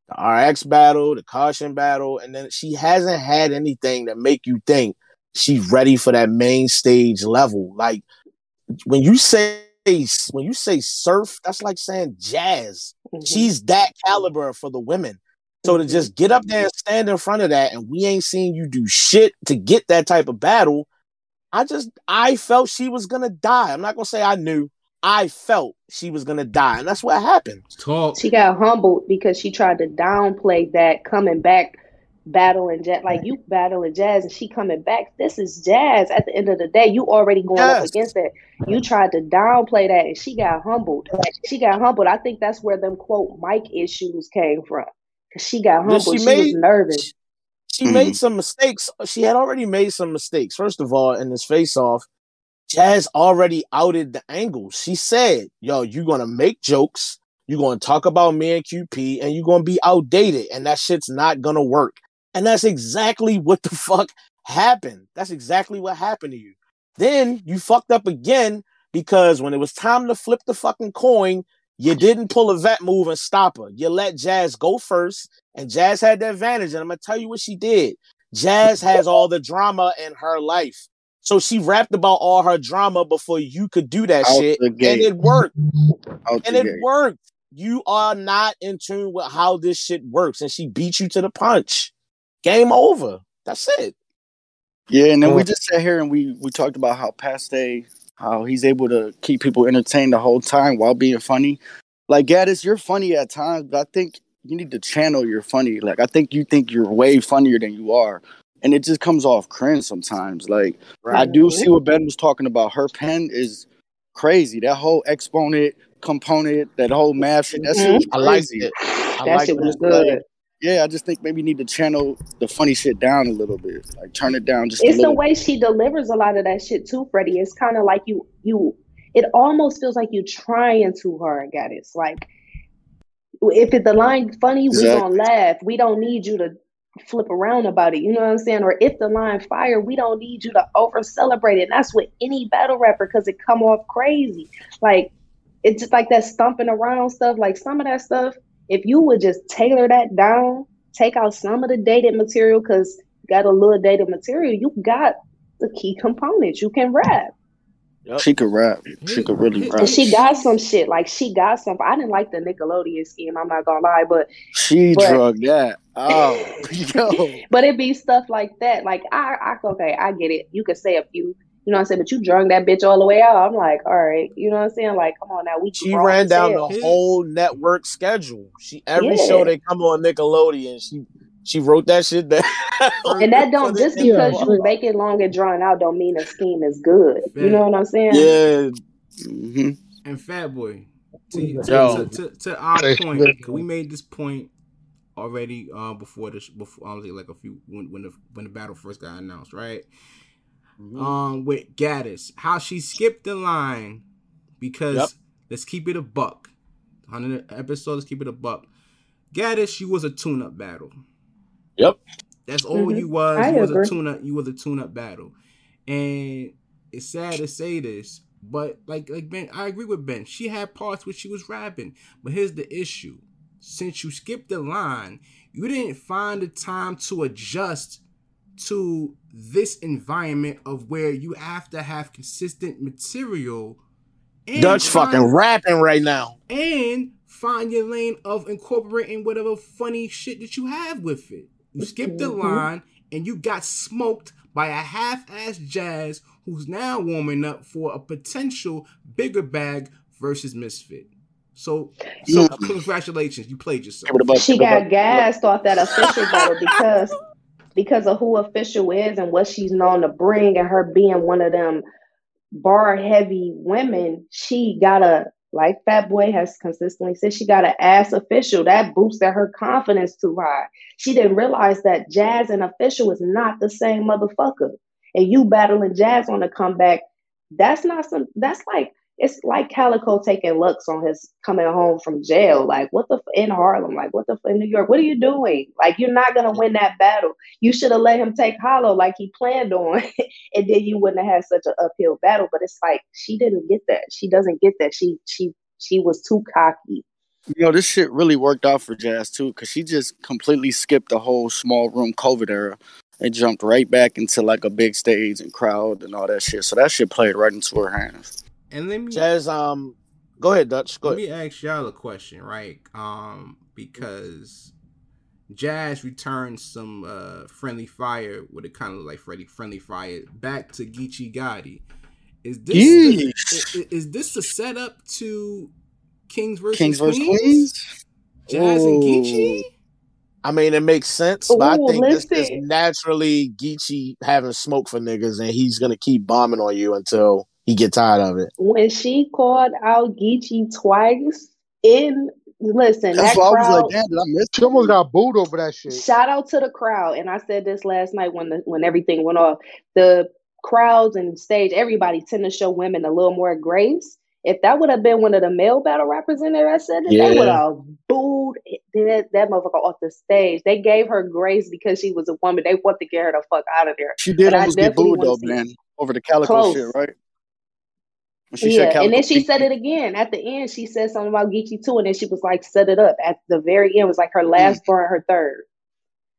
the RX battle, the caution battle, and then she hasn't had anything that make you think she's ready for that main stage level. Like when you say when you say surf, that's like saying jazz. Mhm. She's that caliber for the women. So to Mhm. just get up there and stand in front of that, and we ain't seen you do shit to get that type of battle, I just I felt she was gonna die. I'm not gonna say I knew. I felt she was gonna die, and that's what happened. Talk. she got humbled because she tried to downplay that coming back battling jazz. Like you battling jazz and she coming back. This is jazz. At the end of the day you already going up against that. You tried to downplay that and she got humbled. She got humbled. I think that's where them quote mic issues came from. Because she got humbled. she she, made- was nervous. She Mhm. made some mistakes. She had already made some mistakes. First of all, in this face off, Jazz already outed the angle. She said, Yo, you're gonna make jokes, you're gonna talk about me and QP, and you're gonna be outdated, and that shit's not gonna work. And that's exactly what the fuck happened. That's exactly what happened to you. Then you fucked up again because when it was time to flip the fucking coin, you didn't pull a vet move and stop her. You let Jazz go first, and Jazz had the advantage. And I'm gonna tell you what she did. Jazz has all the drama in her life. So she rapped about all her drama before you could do that Out shit. And it worked. Out And it gate. worked. You are not in tune with how this shit works. And she beat you to the punch. Game over. That's it. Yeah, and then we just sat here and we we talked about how Paste, how he's able to keep people entertained the whole time while being funny. Like Gaddis, you're funny at times, but I think you need to channel your funny. Like I think you think you're way funnier than you are, and it just comes off cringe sometimes. Like I do see what Ben was talking about. Her pen is crazy. That whole exponent component, that whole math shit. That shit was I liked it. I Mm-hmm. that like shit was that. good Yeah, I just think maybe you need to channel the funny shit down a little bit. Like turn it down just a it's the little. way she delivers a lot of that shit too, Freddie. It's kind of like you you it almost feels like you're trying too hard, got it. It's like if it, the line funny, we Exactly. gonna laugh. We don't need you to flip around about it. You know what I'm saying? Or if the line fire, we don't need you to over celebrate it. And that's with any battle rapper because it come off crazy. Like it's just like that stumping around stuff. Like some of that stuff, if you would just tailor that down, take out some of the dated material because got a little dated material, you got the key components. You can rap. She could rap. She could really rap. And she got some shit. Like she got some. I didn't like the Nickelodeon scheme. I'm not gonna lie, but She But- drugged that. Oh, yo. but it be stuff like that. Like I, I okay, I get it. You could say a few, you know what I'm saying, but you drunk that bitch all the way out. I'm like, all right, you know what I'm saying? Like, come on now, we She ran down hell. the whole network schedule. She every Yeah. show they come on Nickelodeon, she she wrote that shit down. And that don't just because the you make it long and drawn out don't mean the scheme is good. You know what I'm saying? Yeah, hmm And Fat Boy, to, to, to, to, to our Say- point, 'cause we made this point already uh, before this, before I was like a few when when the when the battle first got announced, right? Mm-hmm. Um, with Gaddis, how she skipped the line because Yep. let's keep it a buck. Hundred episodes, let's keep it a buck. Gaddis, she was a tune-up battle. Yep. That's all Mhm. you was. I you was a tune-up. You was a tune-up battle, and it's sad to say this, but like like Ben, I agree with Ben. She had parts where she was rapping, but here's the issue: since you skipped the line, you didn't find the time to adjust to this environment of where you have to have consistent material. and Dutch find- fucking rapping right now. and find your lane of incorporating whatever funny shit that you have with it. You skipped the mm-hmm. line and you got smoked by a half-ass Jazz who's now warming up for a potential bigger bag versus Misfit. So, so Yeah. congratulations, you played yourself. She got gassed off that official battle because because of who official is and what she's known to bring and her being one of them bar heavy women, she got a like Fat Boy has consistently said, she got an ass official that boosted her confidence too high. She didn't realize that Jazz and official is not the same motherfucker. And you battling Jazz on the comeback, that's not some. That's like it's like Calicoe taking Lux on his coming home from jail. Like, what the f- in Harlem? Like, what the f- in New York? What are you doing? Like, you're not gonna win that battle. You should have let him take Hollow like he planned on, and then you wouldn't have had such an uphill battle. But it's like she didn't get that. She doesn't get that. She she she was too cocky. You know, this shit really worked out for Jazz too, because she just completely skipped the whole small room COVID era and jumped right back into like a big stage and crowd and all that shit. So that shit played right into her hands. And let me Jazz, um, go ahead, Dutch. Go let ahead. me ask y'all a question, right? Um, because Jazz returned some uh friendly fire with a kind of like Freddy friendly fire back to Geechi Gotti. Is this the, Yeesh. i- is this a setup to Kings versus Kings versus Queens? Queens. Jazz and Ooh. Geechi? I mean, it makes sense, but I think this is naturally Geechi having smoke for niggas, and he's gonna keep bombing on you until he get tired of it. When she called out Geechi twice in listen, That's that why I was crowd. like, damn, did I miss? She almost got booed over that shit. Shout out to the crowd, and I said this last night when the when everything went off. The crowds and stage, everybody tend to show women a little more grace. If that would have been one of the male battle rappers in there, I said that Yeah. they would have booed that, that motherfucker off the stage. They gave her grace because she was a woman. They want to get her the fuck out of there. She did But almost get booed though, man, over the calicoe Close. shit, right? When she yeah, and Calicoe then she said it again at the end. She said something about Geechi too, and then she was like, "Set it up." At the very end, it was like her last bar and her third.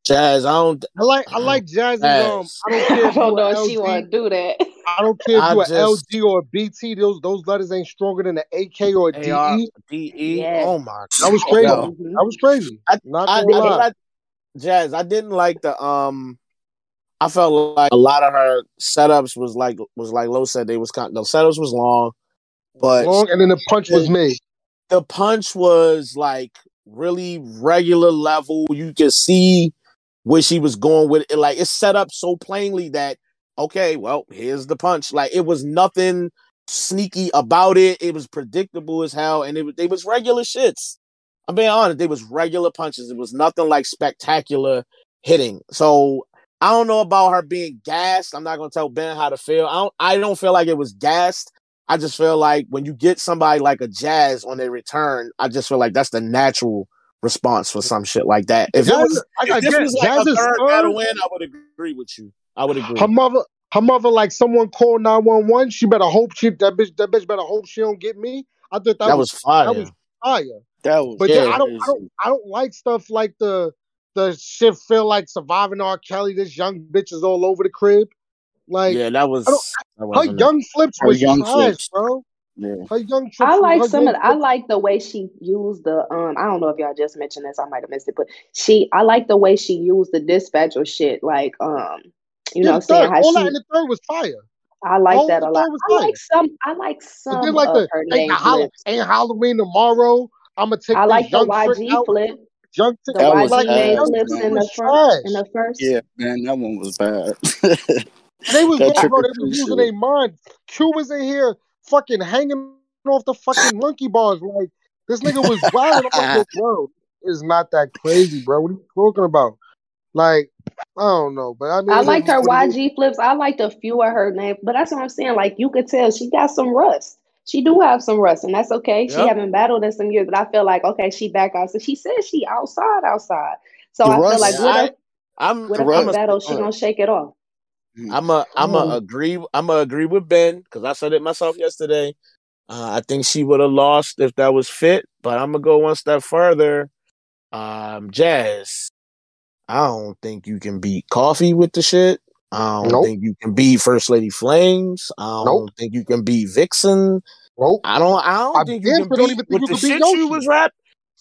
Jazz, I don't. I like I like Jazz. um. I don't care I if don't know an if she want to do that. I don't care if I you a just- LG or BT. Those those letters ain't stronger than an AK or a AR, DE. DE. Yes. Oh my That was crazy. Yo. Mhm. That was crazy. I- Not I, I. I, Jazz, I didn't like the um. I felt like a lot of her setups was like was like Lo said they was kind. The setups was long, but Long, and then the punch was made. the punch was like really regular level. You could see where she was going with it. Like it's set up so plainly that okay, well, here's the punch. Like it was nothing sneaky about it. It was predictable as hell, and it was they was regular shits. I'm being honest, they was regular punches. It was nothing like spectacular hitting. So I don't know about her being gassed. I'm not gonna tell Ben how to feel. I don't I don't feel like it was gassed. I just feel like when you get somebody like a Jazz on their return, I just feel like that's the natural response for some shit like that. If it was, I if got this Jazz- was like a Jazz's third battle win, I would agree with you. I would agree. Her mother, her mother, like someone called nine one one. She better hope she that bitch. That bitch better hope she don't get me. I thought that, that, was was fire. that was fire. That was But Yeah, yeah, I don't, I don't, I don't like stuff like the the shit. Feel like surviving R. Kelly. This young bitch is all over the crib. Like yeah, that was. I don't- that her young flips Her was young trash, flips. bro. yeah. Her young trips. I like her some of. The, I like the way she used the. Um, I don't know if y'all just mentioned this. I might have missed it, but she. I like the way she used the dispatcher shit. Like, um, you Yeah, know, the saying how all she. that in the third was fire. I like all that a lot. third was I like some. I like But some then like of the her ain't, name the Hall- flips. ain't Halloween tomorrow. I'm gonna take I like the young trick YG out. Flip. Young The That was YG bad, made young flips in the was front. In the first. Yeah, man, that one was bad. They was That going, bro. They or was two losing their mind. Q was in here fucking hanging off the fucking monkey bars. Like this nigga was wild. I'm like, yo, bro, it's not that crazy, bro. What are you talking about? Like, I don't know, but I mean, I it liked her what it is. YG flips. I liked a few of her names, but that's what I'm saying. Like you could tell she got some rust. She do have some rust, and that's okay. She haven't battled in some years, but I feel like okay, she back out. So she says she outside, outside. So The I feel like Yeah, with I, a I'm with the a battle, she gonna shake it off. I'm a I'm a Mm. agree I'm a agree with Ben because I said it myself yesterday. Uh, I think she would have lost if that was fit, but I'm gonna go one step further. Um, Jazz, I don't think you can beat Coffee with the shit. I don't Nope. think you can be First Lady Flames. I don't Nope. think you can be Vixen. Nope. I don't. I don't I think you damn can sure don't beat even think with you the can beat shit you Yoshi. was rap.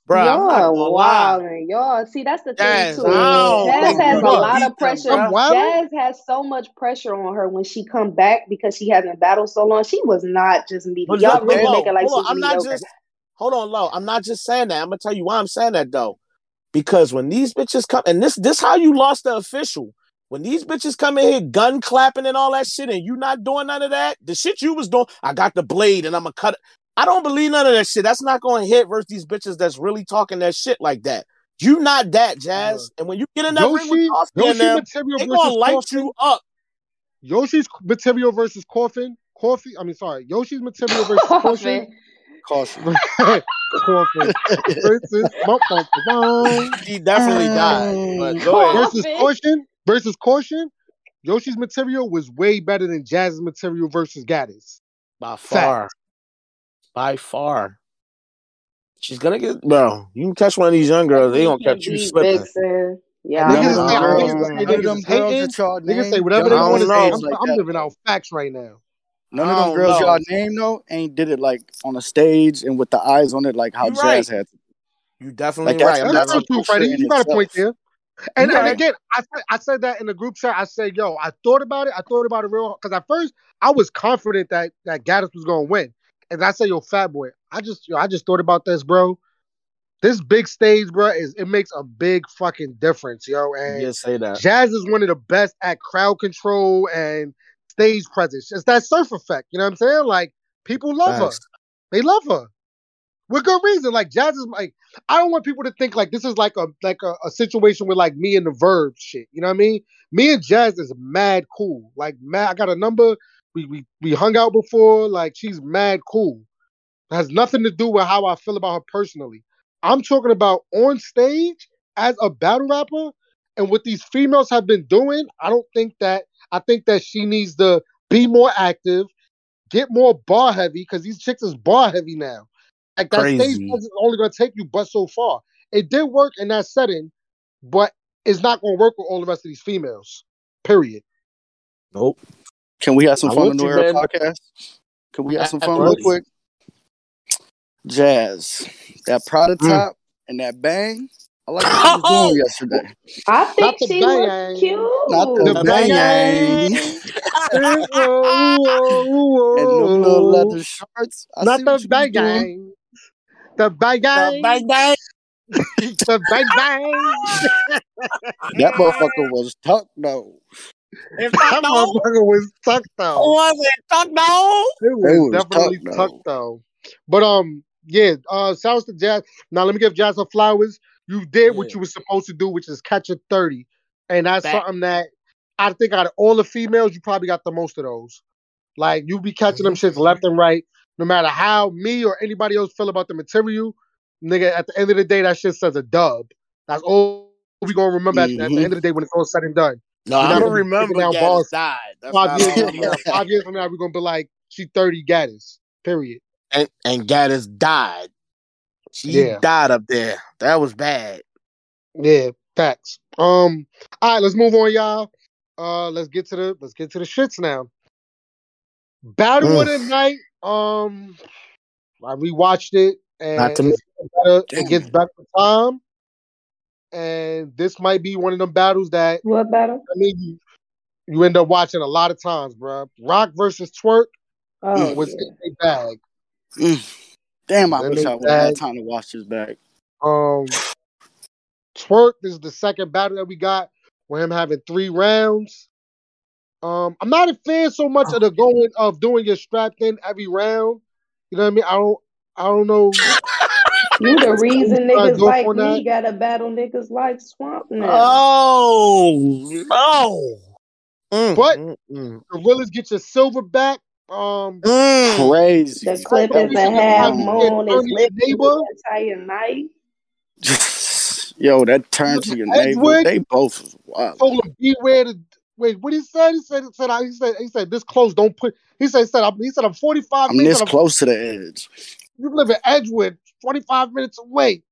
Bro, I'm not y'all gonna lie. wildin'. Y'all see that's the Jazz, thing too. Jazz has a lot of pressure. bro. I'm wildin'. Jazz has so much pressure on her when she come back because she hasn't battled so long. She was not just mediocre. But Y'all look, really low, make it like hold on. she's I'm not just hold on, low. I'm not just saying that. I'm gonna tell you why I'm saying that though. Because when these bitches come, and this this how you lost the official. When these bitches come in here gun clapping and all that shit, and you not doing none of that, the shit you was doing, I got the blade and I'm gonna cut it. I don't believe none of that shit. That's not gonna hit versus these bitches that's really talking that shit like that. You not that, Jazz. And when you get in that ring with Yoshi, Coffee and Yoshi them, they gonna light Coffin. you up. Yoshi's material versus Coffin. Coffee. I mean, sorry. Yoshi's material versus Coffin. Coffin. Caution. Coffin versus. He definitely died. But go ahead. versus Coffin. Caution versus Caution. Yoshi's material was way better than Jazz's material versus Gaddis. By far. By far. She's gonna get bro. You can catch one of these young girls, they gonna Can't catch you slipping. Vixen. Yeah, Niggas say- girls, niggas say none niggas them hating. y'all Niggas say whatever they want to say. I'm, like I'm living out facts right now. None of them girls know. y'all named though ain't did it like on a stage and with the eyes on it like how You Jazz right. had. to. You definitely Like, right. I'm That's not a true, booster Freddie. You got a point there. And, You and again, I said, I said that in the group chat. I said, "Yo, I thought about it. I thought about it real hard. because at first I was confident that that Gaddis was gonna win, and I said, "Yo, Fat Boy, I just, yo, I just thought about this, bro. This big stage, bro, is it makes a big fucking difference, yo. And You say that. Jazz is one of the best at crowd control and stage presence. It's that surf effect, you know what I'm saying? Like people love Facts. her. They love her. With good reason. Like Jazz is like, I don't want people to think like this is like a like a, a situation with like me and the Verb shit. You know what I mean? Me and Jazz is mad cool. Like mad, I got a number. We we we hung out before. Like she's mad cool. It has nothing to do with how I feel about her personally. I'm talking about on stage as a battle rapper and what these females have been doing. I don't think that I think that she needs to be more active, get more bar heavy because these chicks is bar heavy now. Like that stage presence is only gonna take you but so far. It did work in that setting, but it's not gonna work with all the rest of these females. Period. Nope. Can we have some I fun want on the you, Era podcast? Can we have some fun real quick? Jazz, that Prada Mm. and that bang. I like what you was doing yesterday. I think the she bang. looked cute. Not the The bang. bang. and them little leather shorts. I Not the what you was bang doing. gang. The bang The gang. bang bang. The bang bang. That motherfucker was tucked though. If That not, no. motherfucker was tucked though. Was it tuck though? It It was, was definitely tucked, tucked though. But um, yeah. Uh, shouts to Jazz. Now let me give Jazz her flowers. You did what you were supposed to do, which is catch a thirty, and that's Fact. something that I think out of all the females, you probably got the most of those. Like you be catching them shits left and right, no matter how me or anybody else feel about the material. Nigga, at the end of the day, that shit says a dub. That's all we gonna remember at, at the Mhm. end of the day when it's all said and done. No, I'm not gonna gonna be remember down balls. died. Five years, from now, five years from now, we're gonna be like, she 30 Gaddis. Period. and and Gaddis died. She Yeah. died up there. That was bad. Yeah, facts. Um, all right, let's move on, y'all. Uh, let's get to the let's get to the shits now. Battle of the night. Um, I rewatched it and Not to me. better, it gets better with time. And this might be one of them battles that What battle? I mean you, you end up watching a lot of times, bro. Roc versus Twork Oh, was yeah. in a bag. Mm. Damn, I wish I would have had time to watch this back. Um, Twork this is the second battle that we got with him having three rounds. Um, I'm not a fan so much of the going of doing your strapped in every round. You know what I mean? I don't, I don't know. You the reason niggas like on me that. gotta battle niggas like Swamp now. Oh no! Mm, But- mm, mm, Gorillas get your silver back. Um, mm. Crazy. the clip That is was a half moon. getting It's neighbor. entire night. Yo, that turn to your neighbor. They both was wild. told him beware the wait. What he said? He said, he said, he said, he said, this close. Don't put. He said, he said, I'm, he said, I'm 45 I'm minutes. this and I'm this close to the edge. You live in Edgewood, 25 minutes away.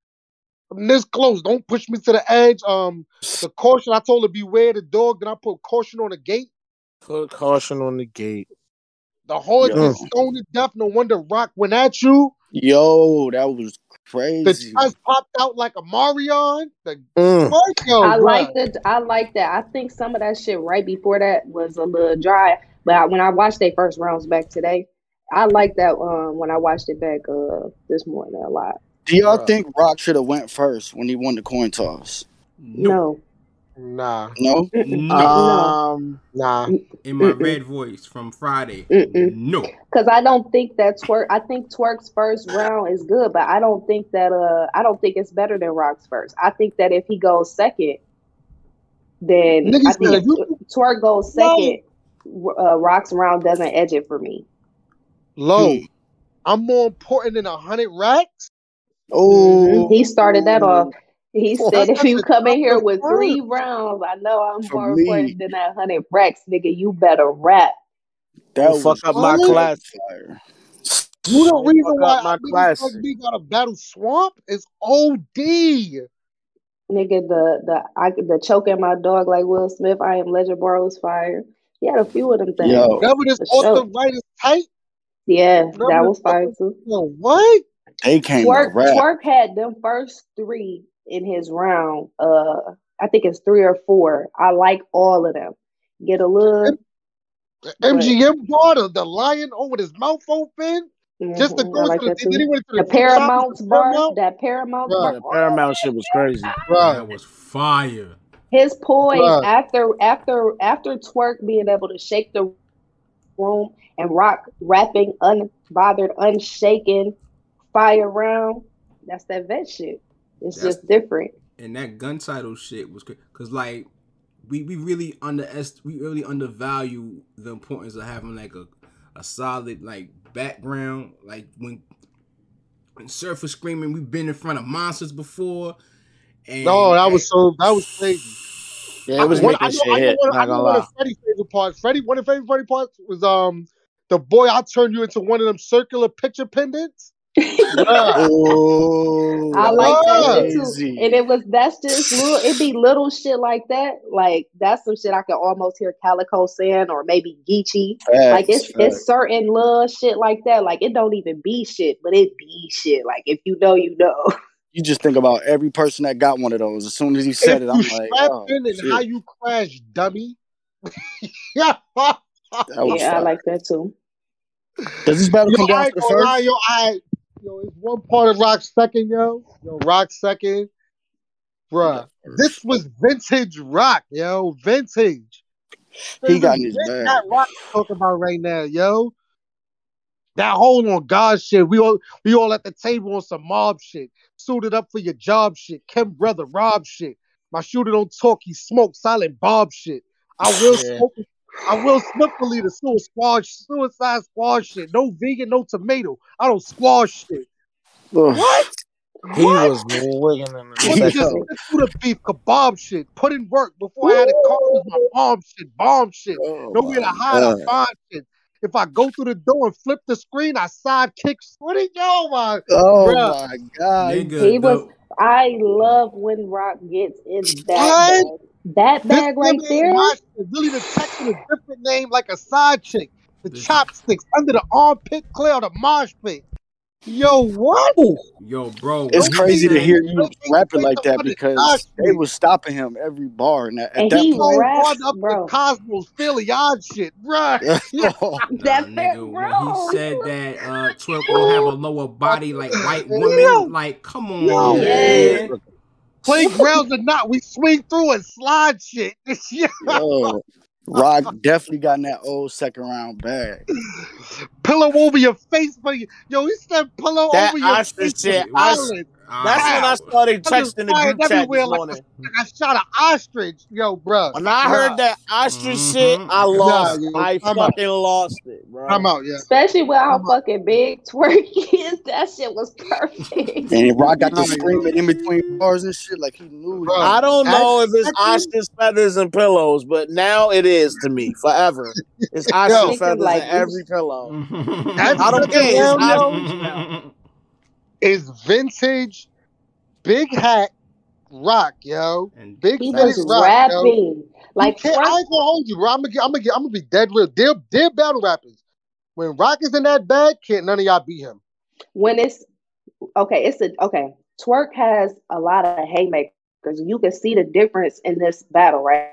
I'm this close. Don't push me to the edge. Um, the caution, I told her beware the dog. Then I put caution on the gate. Put caution on the gate. The horse Yo. is stoned to death. No wonder Roc went at you. Yo, that was crazy. chest popped out like a Marion. The Mm. twerk, I like that. I like that. I think some of that shit right before that was a little dry. But I, when I watched their first rounds back today, I like that. Um, when I watched it back uh this morning a lot. Do y'all think Roc should have went first when he won the coin toss? Nope. Nah, No. No. no, Um, nah. In my Mm-mm. red voice from Friday. Mm-mm. No. because I don't think that twork. I think twork's first round is good, but I don't think that. Uh, I don't think it's better than Roc's first. I think that if he goes second, then Nigga I said think if if you- twork goes No. second, uh, Roc's round doesn't edge it for me. Low. Hmm. I'm more important than a hundred racks. Oh, He started that off. He Well, said, if you come in here with word. three rounds, I know I'm For more me. important than that hundred racks, nigga. You better rap. that Don't fuck was up my What? class. fire. You the Don't reason why up my class. like got to battle Swamp is OD. Nigga, the the I the choking my dog like Will Smith, I am legend bar fire. He had a few of them things. Yo, Remember this For off the right is tight? Yeah, Remember that was fire too. Yo, what? they came to Twork. Twork had them first three in his round. Uh I think it's three or four. I like all of them. Get a look. MGM bar, the, the lion over with his mouth open. Just to Mhm, go I like to the, that too. then he went to The the, flip Paramount's with bar, Paramount. that Paramount Bruh. bar. The Paramount shit was crazy. Bruh. That was fire. his poise Bruh. after after after twork being able to shake the room and roc rapping unbothered unshaken fire round that's that vet shit it's That's- just different And that gun title shit was crazy. Cause like we, we really underest we really undervalue the importance of having like a, a solid like background. Like when when Surf was screaming, we've been in front of monsters before. And No, that was so that was crazy. Yeah, it was One- making I know, shit I know hit. one, I Not know gonna one lie. of Freddie's favorite parts. Freddie, one of Freddie's favorite parts was um the boy I turned you into one of them circular picture pendants. Bruh. Oh, i like that shit too and it was that's just little it be little shit like that like that's some shit i can almost hear calicoe saying or maybe geechi like it's facts. it's certain little shit like that like it don't even be shit but it be shit like if you know you know You just think about every person that got one of those. As soon as he If said it, I'm like, oh, and shit. how you crash, dummy. yeah. that was i like that too Does this battle Yo, come down to ain't the gonna lie, first? yo, I yo, it's one part of Roc second, yo. Yo, Roc second. Bruh. This was vintage roc, yo. Vintage. He got his is bag. That roc talking about right now, yo. That hold on God shit. We all we all at the table on some mob shit. Suited up for your job shit. Kim brother Rob shit. My shooter don't talk, he smoke silent Bob shit. I will Yeah. smoke I will swiftly the suicide squad, suicide squad shit. No vegan, no tomato. I don't squash shit. Ugh. What? He What? was wigging in What the Yo. is second. this beef kebab shit? Put in work before I had a car. It was my bomb shit, bomb shit. Oh Nowhere to hide, God. I find shit. If I go through the door and flip the screen, I side kick. What did yo, my Oh bruh? my God. Nigga, He was. I love when Roc gets in that What? bag. That This bag right there. ain't. Really, the text a different name, like a side chick. The This- chopsticks under the armpit, clear the mosh pit. Yo, what? yo, bro. It's crazy to hear you rapping like that because they was stopping him every bar. And at, at And that he point, Yo, raps, up bro. the Cosmos, Philly odd shit, bruh. oh, That Nah, nigga, bro. when he said that uh twork will have a lower body like white Yo. women, like come on, Yo. man. Playgrounds or not, we swing through and slide shit. Yo. yo, Roc definitely got in that old second round bag. pillow over your face, but yo, he said pillow That over your ostrich face. shit, for I- violence. That's when I started I just texting the fired group chat everywhere this morning. Like I shot an ostrich, yo, bro. When I heard that ostrich Mhm. shit, I lost. yo, I I'm out. fucking lost it, bro. I'm out, yeah. Especially with how Come fucking big twork is. That shit was perfect. And Roc got to Nah, screaming in between bars and shit like he knew. Bro. I don't know if it's That's- ostrich feathers and pillows, but now it is to me forever. It's ostrich Yo. feathers Like, in every pillow. I don't care. It's ostrich now. Is vintage, big hat, roc, yo. And Big He was roc, yo. rapping. Like You I twerk, ain't gonna hold you, bro. I'm gonna, get, I'm gonna, get, I'm gonna be dead real. They're, they're battle rappers. When Roc is in that bag, can't none of y'all beat him. when it's okay, it's a okay. Twork has a lot of haymakers. You can see the difference in this battle, right?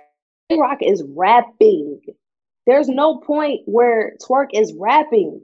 Roc is rapping. There's no point where Twork is rapping.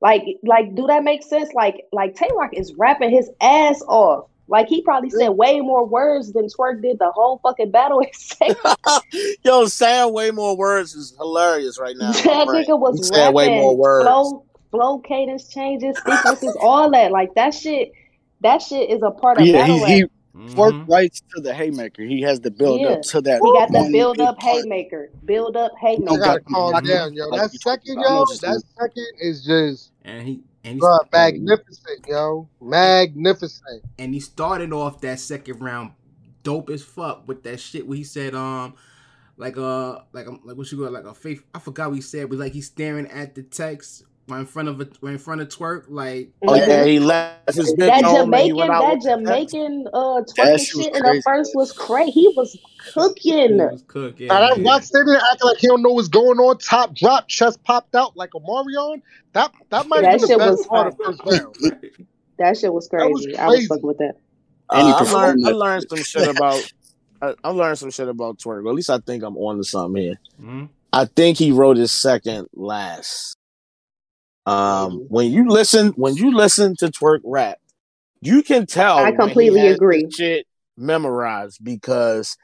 Like, like, do that make sense? Like, like Tay Roc is rapping his ass off. Like he probably said way more words than Twork did the whole fucking battle. Yo, saying way more words is hilarious right now. That nigga was rapping, way more words. Flow, flow cadence changes, sequences, all that. Like that shit. That shit is a part of yeah, battle he, he mm-hmm. right to the haymaker. He has the build yeah. up to that. He got the build up haymaker. Build up haymaker. You gotta calm down, yo. That second, yo. That second is just. And he and Bro, magnificent, yo, magnificent. And he started off that second round dope as fuck with that shit where he said, um, like uh, like um, like what you got, like a faith. I forgot what he said, but like he's staring at the text right in front of a right in front of twork, like oh yeah, he left his that Jamaican that Jamaican uh twork shit in the first was crazy. He was cooking. He was cooking. Now that Roc sitting there acting like he don't know what's going on. Top drop, chest popped out like a Marion. That that might have been the best part of first round. that shit was crazy. Was I was fucking with that. Uh, I, learned, I learned some shit about. I, I, learned some shit about twork. at least I think I'm on to something here. Mm-hmm. I think he wrote his second last. Um, when you listen, when you listen to twork rap, you can tell. I completely agree. Shit memorized because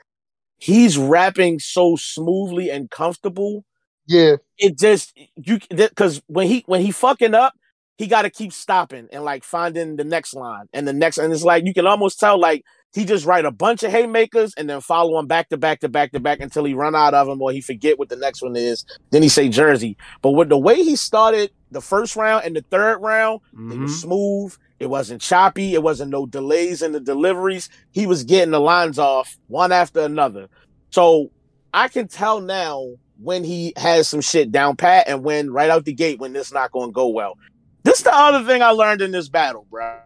he's rapping so smoothly and comfortable. Yeah, it just you because when he when he fucking up, he got to keep stopping and like finding the next line and the next, and it's like you can almost tell like he just write a bunch of haymakers and then follow them back to back to back to back until he run out of them or he forget what the next one is. Then he say Jersey. But with the way he started the first round and the third round, mm-hmm. it was mm-hmm. smooth. It wasn't choppy. It wasn't no delays in the deliveries. He was getting the lines off one after another. So I can tell now when he has some shit down pat and when right out the gate when this not going to go well. This is the other thing I learned in this battle, bro.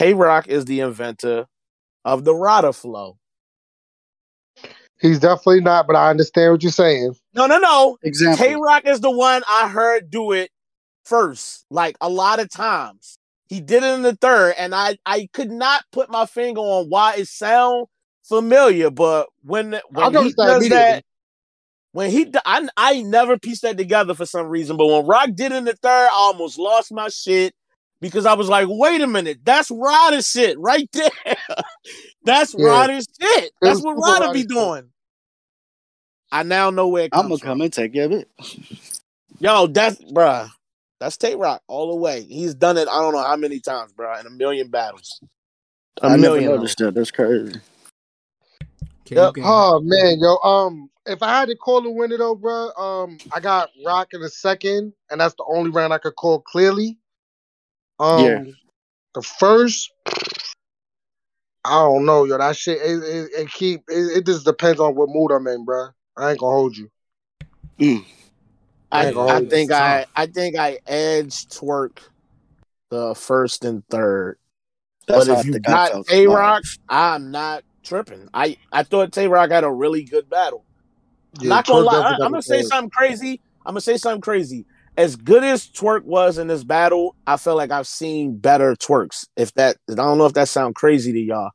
Tay Roc is the inventor of the Rada flow. He's definitely not, but I understand what you're saying. No, no, no. Exactly. K Roc is the one I heard do it first, like a lot of times. He did it in the third, and I I could not put my finger on why it sound familiar, but when when he does that, when he I I never pieced that together for some reason, but when Roc did it in the third, I almost lost my shit because I was like, wait a minute, that's Rada shit right there. that's yeah. Rada shit. That's what Rada be doing. I now know where I'm gonna from. come and take care of it. Yo, that's bruh. That's Tay Roc all the way. He's done it. I don't know how many times, bro, in a million battles. A I million never noticed that. That's crazy. Yep. Oh man, yo. Um, if I had to call a winner though, bro, um, I got Rock in a second, and that's the only round I could call clearly. Um, yeah. The first, I don't know, yo. That shit, it, it, it keep. It, it, just depends on what mood I'm in, bro. I ain't gonna hold you. Mm. I, I, I think I, I think I edged twork the first and third. That's but if you got Tay Roc, I'm not tripping. I, I thought Tay Roc had a really good battle. Yeah, not gonna lie, I, I'm gonna say something crazy. I'm gonna say something crazy as good as Twork was in this battle, I feel like I've seen better Twerks. If that, I don't know if that sounds crazy to y'all,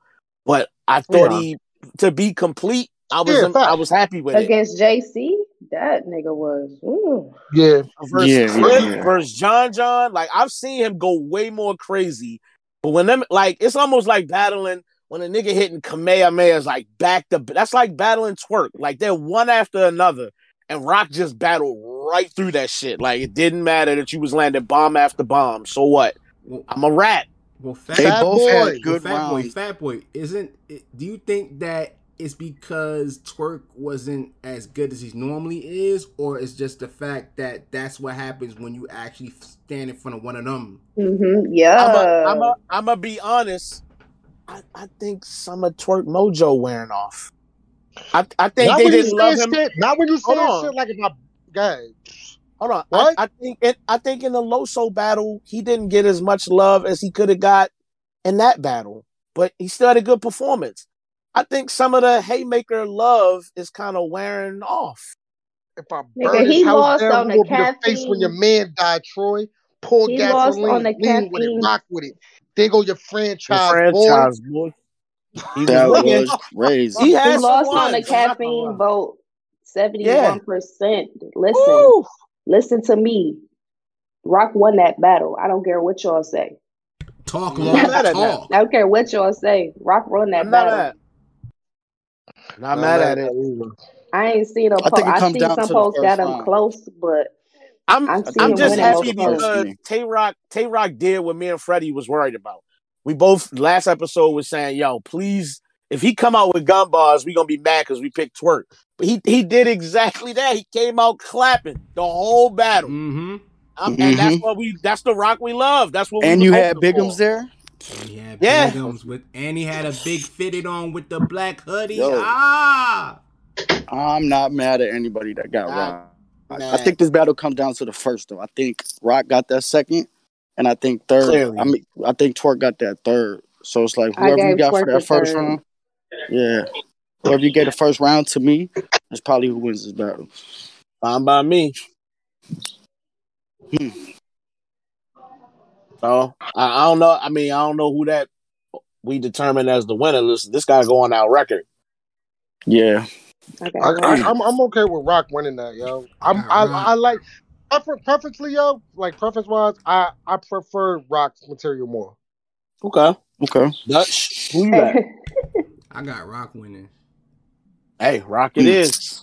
but I thought yeah. he to be complete. I was yeah, I was happy with against it. JC. That nigga was ooh. yeah versus yeah, Cliff yeah. versus John John. Like I've seen him go way more crazy, but when them like it's almost like battling when a nigga hitting Kamehameha is like back to that's like battling Twork. Like they're one after another and Roc just battled right through that shit. Like it didn't matter that you was landing bomb after bomb. So what? I'm a rat. Well, Fat, they both boy, had good well, Fat rounds. Boy, Fat Boy, isn't? Do you think that it's because Twork wasn't as good as he normally is, or it's just the fact that that's what happens when you actually stand in front of one of them? Mm-hmm. Yeah, I'm gonna be honest. I, I think some of Twork mojo wearing off. I, I think not they didn't love him. Shit, not when you say shit like if I guy. Hold on. What? I, I think it, I think in the Loso battle, he didn't get as much love as he could have got in that battle, but he still had a good performance. I think some of the haymaker love is kind of wearing off. If I burn Nigga, he lost on the, the face when your man died, Troy, pour He lost gasoline, on the lean with it, caffeine. rock with it. There go your Your franchise, boy. boy. He That looking. was crazy. He He had some lost on the I'm not gonna caffeine vote. Seventy-one percent. Listen, Woo! listen to me. Roc won that battle. I don't care what y'all say. Talk, I'm Lord. not mad at that. Talk. I don't care what y'all say. Roc won that I'm battle. mad. Not Not mad mad at it. either. I ain't seen a I post. think it I comes seen down some to posts got first him close, but I'm I'm, I'm just winning comes most happy to first votes. because. Tay Roc Tay Roc did what me and Freddie was worried about. We both last episode was saying, "Yo, please, if he come out with gun bars, we gonna be mad because we picked Twork." But he he did exactly that. He came out clapping the whole battle, Mm-hmm. um, and that's hmm what we that's the Roc we love. That's what And was you had hoping Bigums for. there. And he had Yeah. bigums with, and he had a big fitted on with the black hoodie. Yo. Ah, I'm not mad at anybody that got Not Roc. I mad. think this battle comes down to the first though. I think Roc got that second, and I think third. Clearly. I mean, I think Twork got that third. So it's like whoever you gave got for that first third. round, yeah. Whoever you get the first round to me, that's probably who wins this battle. Fine by me. Hmm. So I, I don't know. I mean, I don't know who that we determine as the winner. Listen, this guy going out record. Yeah, I I, got I, Roc. I'm I'm okay with Roc winning that, yo. I'm I, I like prefer, preferably, yo. Like preference wise, I I prefer Roc material more. Okay, okay. Dutch, who you got? I got Roc winning. hey, Roc it is. Hmm. is.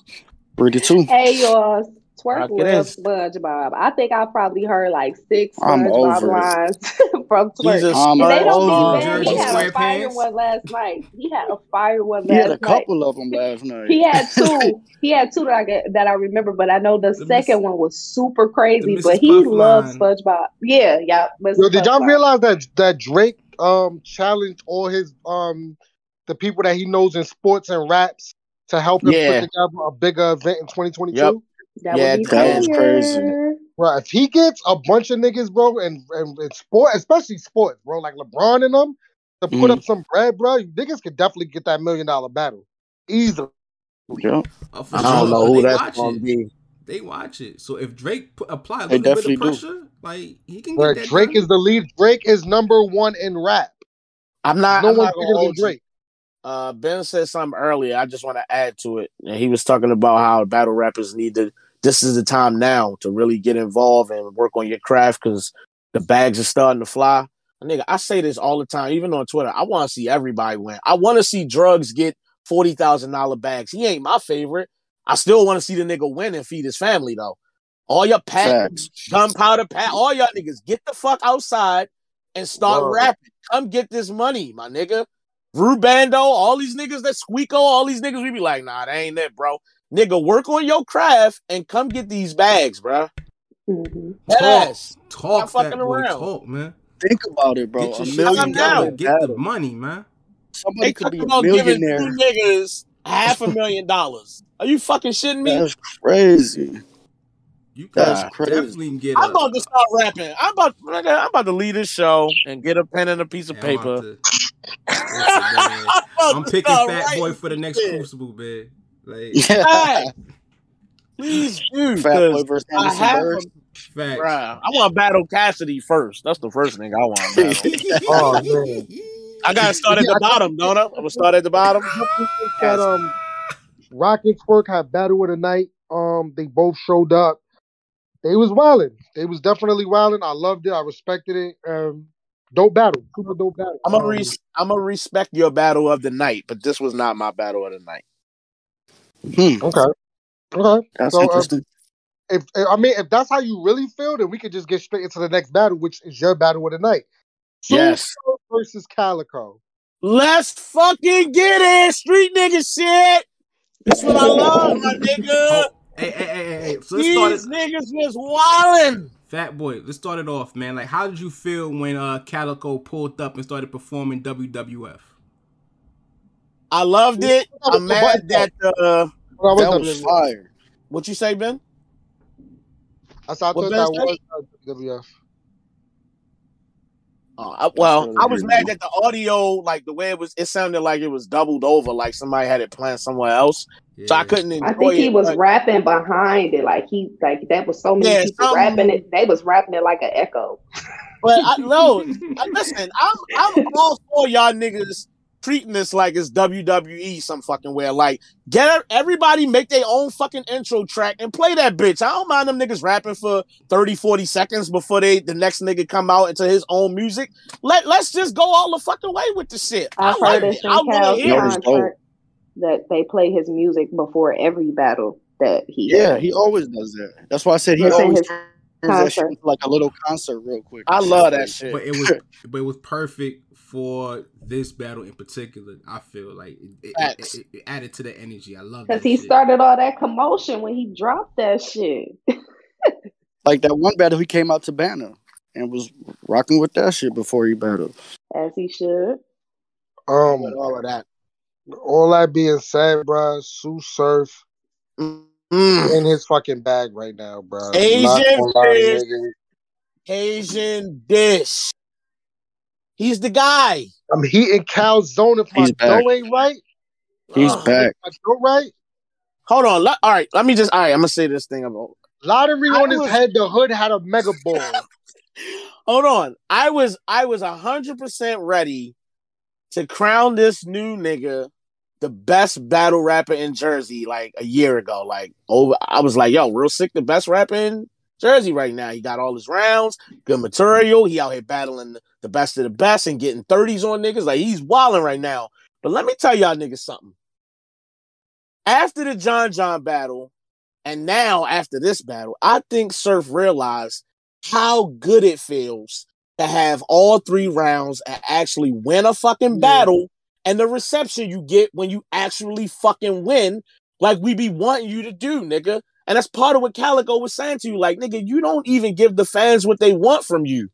Three to hey, y'all. Twork Roc it loves. SpongeBob. I think I probably heard like six SpongeBob lines from Twork. He's a I'm And they don't over be it. bad. He had a fire Squarepants. one last night. He had a fire one He had a last night. couple of them last night. He had two. He had two that I get, that I remember, but I know the, The second Miss- one was super crazy. But Mrs. he Puff loves line. SpongeBob. Yeah, yeah. Mrs. Yo, did y'all realize that that Drake um challenged all his um the people that he knows in sports and raps to help him Yeah. put together a bigger event in 2022? Yep. That Yeah, would be that was crazy. Bro, if he gets a bunch of niggas, bro, and, and, and sport, especially sports, bro, like LeBron and them, to put Mhm. up some bread, bro, niggas could definitely get that million dollar battle. Easily. Yeah. Oh, I don't sure. know who they that's watch going to it. be. They watch it. So if Drake put, apply a little bit definitely of do. pressure, like he can Bro, get that Drake done. is the lead. Drake is number one in rap. I'm not. no I'm one bigger than. Drake. Uh, ben said something earlier. I just want to add to it. And he was talking about how battle rappers need to. This is the time now to really get involved and work on your craft because the bags are starting to fly. Nigga, I say this all the time, even on Twitter. I want to see everybody win. I want to see drugs get forty thousand dollar bags. He ain't my favorite. I still want to see the nigga win and feed his family though. All your packs, gunpowder pack, all y'all niggas get the fuck outside and start Word. rapping. Come get this money, my nigga. Rubando, all these niggas that Squeako, all these niggas, we be like, nah, that ain't it, bro. Nigga, work on your craft and come get these bags, bro. Mhm. Talk, ass. talk, Stop fat fucking boy, around. talk, man. Think about it, bro. Get A million I'm together. Get the money, man. Somebody They could talking be a about giving two niggas half a million dollars. Are you fucking shitting me? That's crazy. You guys crazy. definitely get. I'm a- about to start rapping. I'm about, nigga, I'm about to leave this show and get a pen and a piece of Yeah, I'm paper. to- Listen, man. about I'm picking start Fat Boy for the next shit. Crucible, man. Like Yeah. Please do, Fat Boy versus I Anderson have Bird. a, facts. bruh, I want to battle Cassidy first. That's the first thing I want to battle. Oh, man. I gotta start at the bottom, don't I? I'm gonna start at the bottom. that um Rocket Twork had battle of the night. Um, they both showed up. They was wilding. They was definitely wilding. I loved it. I respected it. Um, dope battle. Super dope battle. I'm gonna Um, res- I'm gonna respect your battle of the night, but this was not my battle of the night. Hmm. okay. Okay. That's So, uh, interesting. if I mean if that's how you really feel, then we could just get straight into the next battle, which is your battle of the night. Yes. Surf versus Calicoe. Let's fucking get it, street nigga shit. That's what I love, my nigga. Oh, hey, hey, hey, hey, hey. So let's start These it. niggas was wildin'. Fat Boy, let's start it off, man. Like, how did you feel when uh Calicoe pulled up and started performing WWF? I loved it. I'm mad that uh, Well, That that was was fire. what you say, Ben? I thought What that was said? uh, WWF. Uh, well, I was mad that the audio, like the way it was, it sounded like it was doubled over, like somebody had it planned somewhere else. So I couldn't enjoy I think he it, was but- rapping behind it, like he like that was so many Yeah, people some- rapping it. They was rapping it like an echo. But I no, I- listen, I'm I'm all for y'all niggas treating this like it's WWE some fucking way. Like, get everybody make their own fucking intro track and play that bitch. I don't mind them niggas rapping for 30, 40 seconds before they the next nigga come out into his own music. Let let's just go all the fucking way with the shit. I I've like heard it. it's I want to hear it. Notice, that they play his music before every battle that he Yeah, has. he always does that. That's why I said he It's always his turns that shit concert. like a little concert real quick. I love that shit. But it was but it was perfect for this battle in particular. I feel like it, it, it, it added to the energy. I love that. Because he shit. started all that commotion when he dropped that shit. Like that one battle, he came out to Banner and was rocking with that shit before he battled. As he should. Um, With all of that. all that being said, bro, Sue Surf Mm. in his fucking bag right now, bro. Asian Not gonna lie, bitch. nigga. Asian dish. He's the guy. I'm heating Cal's zone if my He's back. dough ain't right. He's Ugh. back. My dough right. Hold on. Let- all right. Let me just. All right. I'm gonna say this thing about. Lottery I on his head. The hood had a mega ball. Hold on. I was. I was hundred percent ready to crown this new nigga the best battle rapper in Jersey like a year ago. Like over. I was like, yo, Real Sikh. The best rapper in Jersey right now. He got all his rounds, good material. He out here battling the, best of the best and getting thirties on niggas. Like he's wilding right now. But let me tell y'all niggas something. After the John John battle, and now after this battle, I think Surf realized how good it feels to have all three rounds and actually win a fucking Yeah. battle and the reception you get when you actually fucking win, like we be wanting you to do, nigga. And that's part of what Calicoe was saying to you. Like, nigga, you don't even give the fans what they want from you.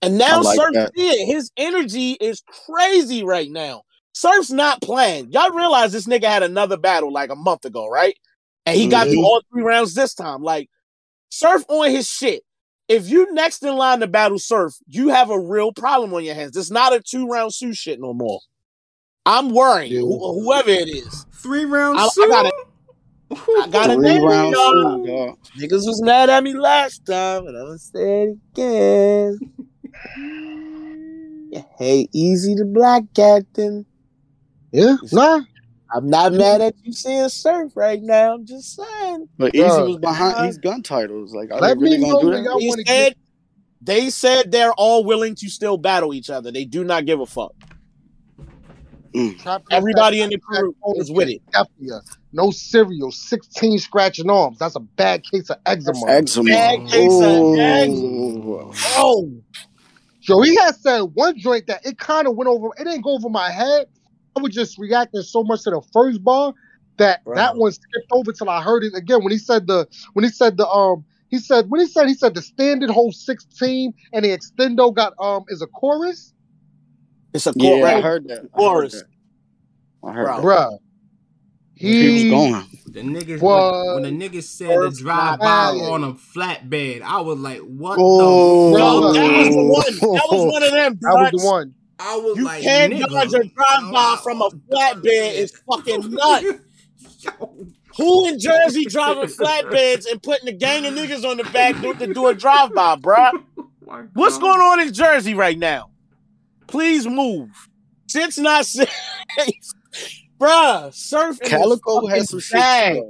And now like Surf that. did. His energy is crazy right now. Surf's not playing. Y'all realize this nigga had another battle like a month ago, right? And he got Mhm. through all three rounds this time. Like, Surf on his shit. If you next in line to battle Surf, you have a real problem on your hands. It's not a two round Sue shit no more. I'm worrying. Yeah. Who- whoever it is. Three rounds. I- I soon? Got it. I got a Three name, rounds, y'all. Niggas was mad at me last time, and I'm gonna say it again. Yeah, hey, Eazy the Block Captain. yeah, nah. I'm not mad at you seeing surf right now. I'm just saying. But Eazy was behind. uh, He's gun titles. Like, are they really me gonna do that? y'all They said they said they're all willing to still battle each other. They do not give a fuck. Trap- Everybody in the crew is with it. Definitely. No cereal. 16 scratching arms. That's a bad case of eczema. Eczema. Bad case of Ooh. Oh, Yo, he had said one joint that it kind of went over. It didn't go over my head. I was just reacting so much to the first bar that Right. that one skipped over till I heard it again. When he said the when he said the um he said when he said he said the standard whole 16 and the extendo got um is a chorus, it's a Yeah, I heard that. I heard Chorus. that. I heard Bro. that. bruh. He He, was going. The niggas when, when the niggas said first to drive by on a flatbed, I was like, what Oh. the Yo, fuck? that was the one. That was one of them. that was the one. I was You like, can't nigga, dodge a drive by from a flatbed. It's fucking nuts. Who in Jersey driving flatbeds and putting a gang of niggas on the back door to do a drive by, bruh? Oh What's going on in Jersey right now? Please move. Shit's not safe. Bruh, surf in Calicoe has some fucking shit bag.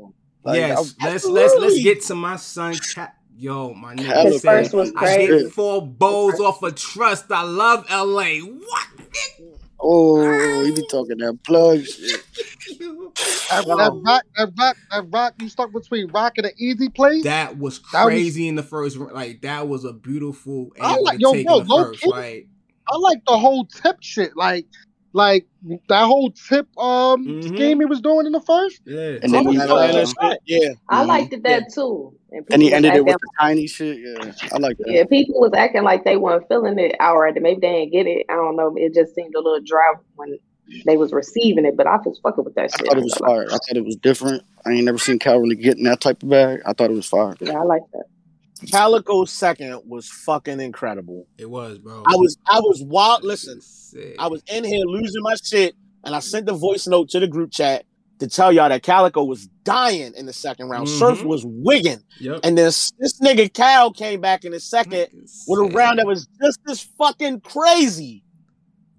Like, yes, I- let's let's let's get to my son. Cat. Yo, my nigga Calicoe His said first was I get four bowls off of trust. I love LA. What? Oh, you be talking that plug shit. That, that rock, that rock, that rock. You stuck between rock and an easy place. That was That was- crazy in the first. round. Like that was a beautiful I like- to yo, take bro, in the low first. key. Like I like the whole tip shit. Like, like that whole tip um Mhm. scheme he was doing in the first. yeah, And then I'm he, not that shit. Yeah. I liked it that too. And, And he ended it with the tiny shit. Yeah, I like that. Yeah, people was acting like they weren't feeling it outright. Maybe they didn't get it. I don't know. It just seemed a little dry when they was receiving it. But I was fucking with that I shit. thought it was fire. I thought it was different. I ain't never seen Cal really get in that type of bag. I thought it was fire. Yeah, I like that. Calicoe's second was fucking incredible. It was, bro. I was I was wild. Listen. I was in here losing my shit, and I sent the voice note to the group chat to tell y'all that Calicoe was dying in the second round. Surf Mhm. was wigging, Yep. and then this, this nigga Cal came back in the second with a round that was just as fucking crazy.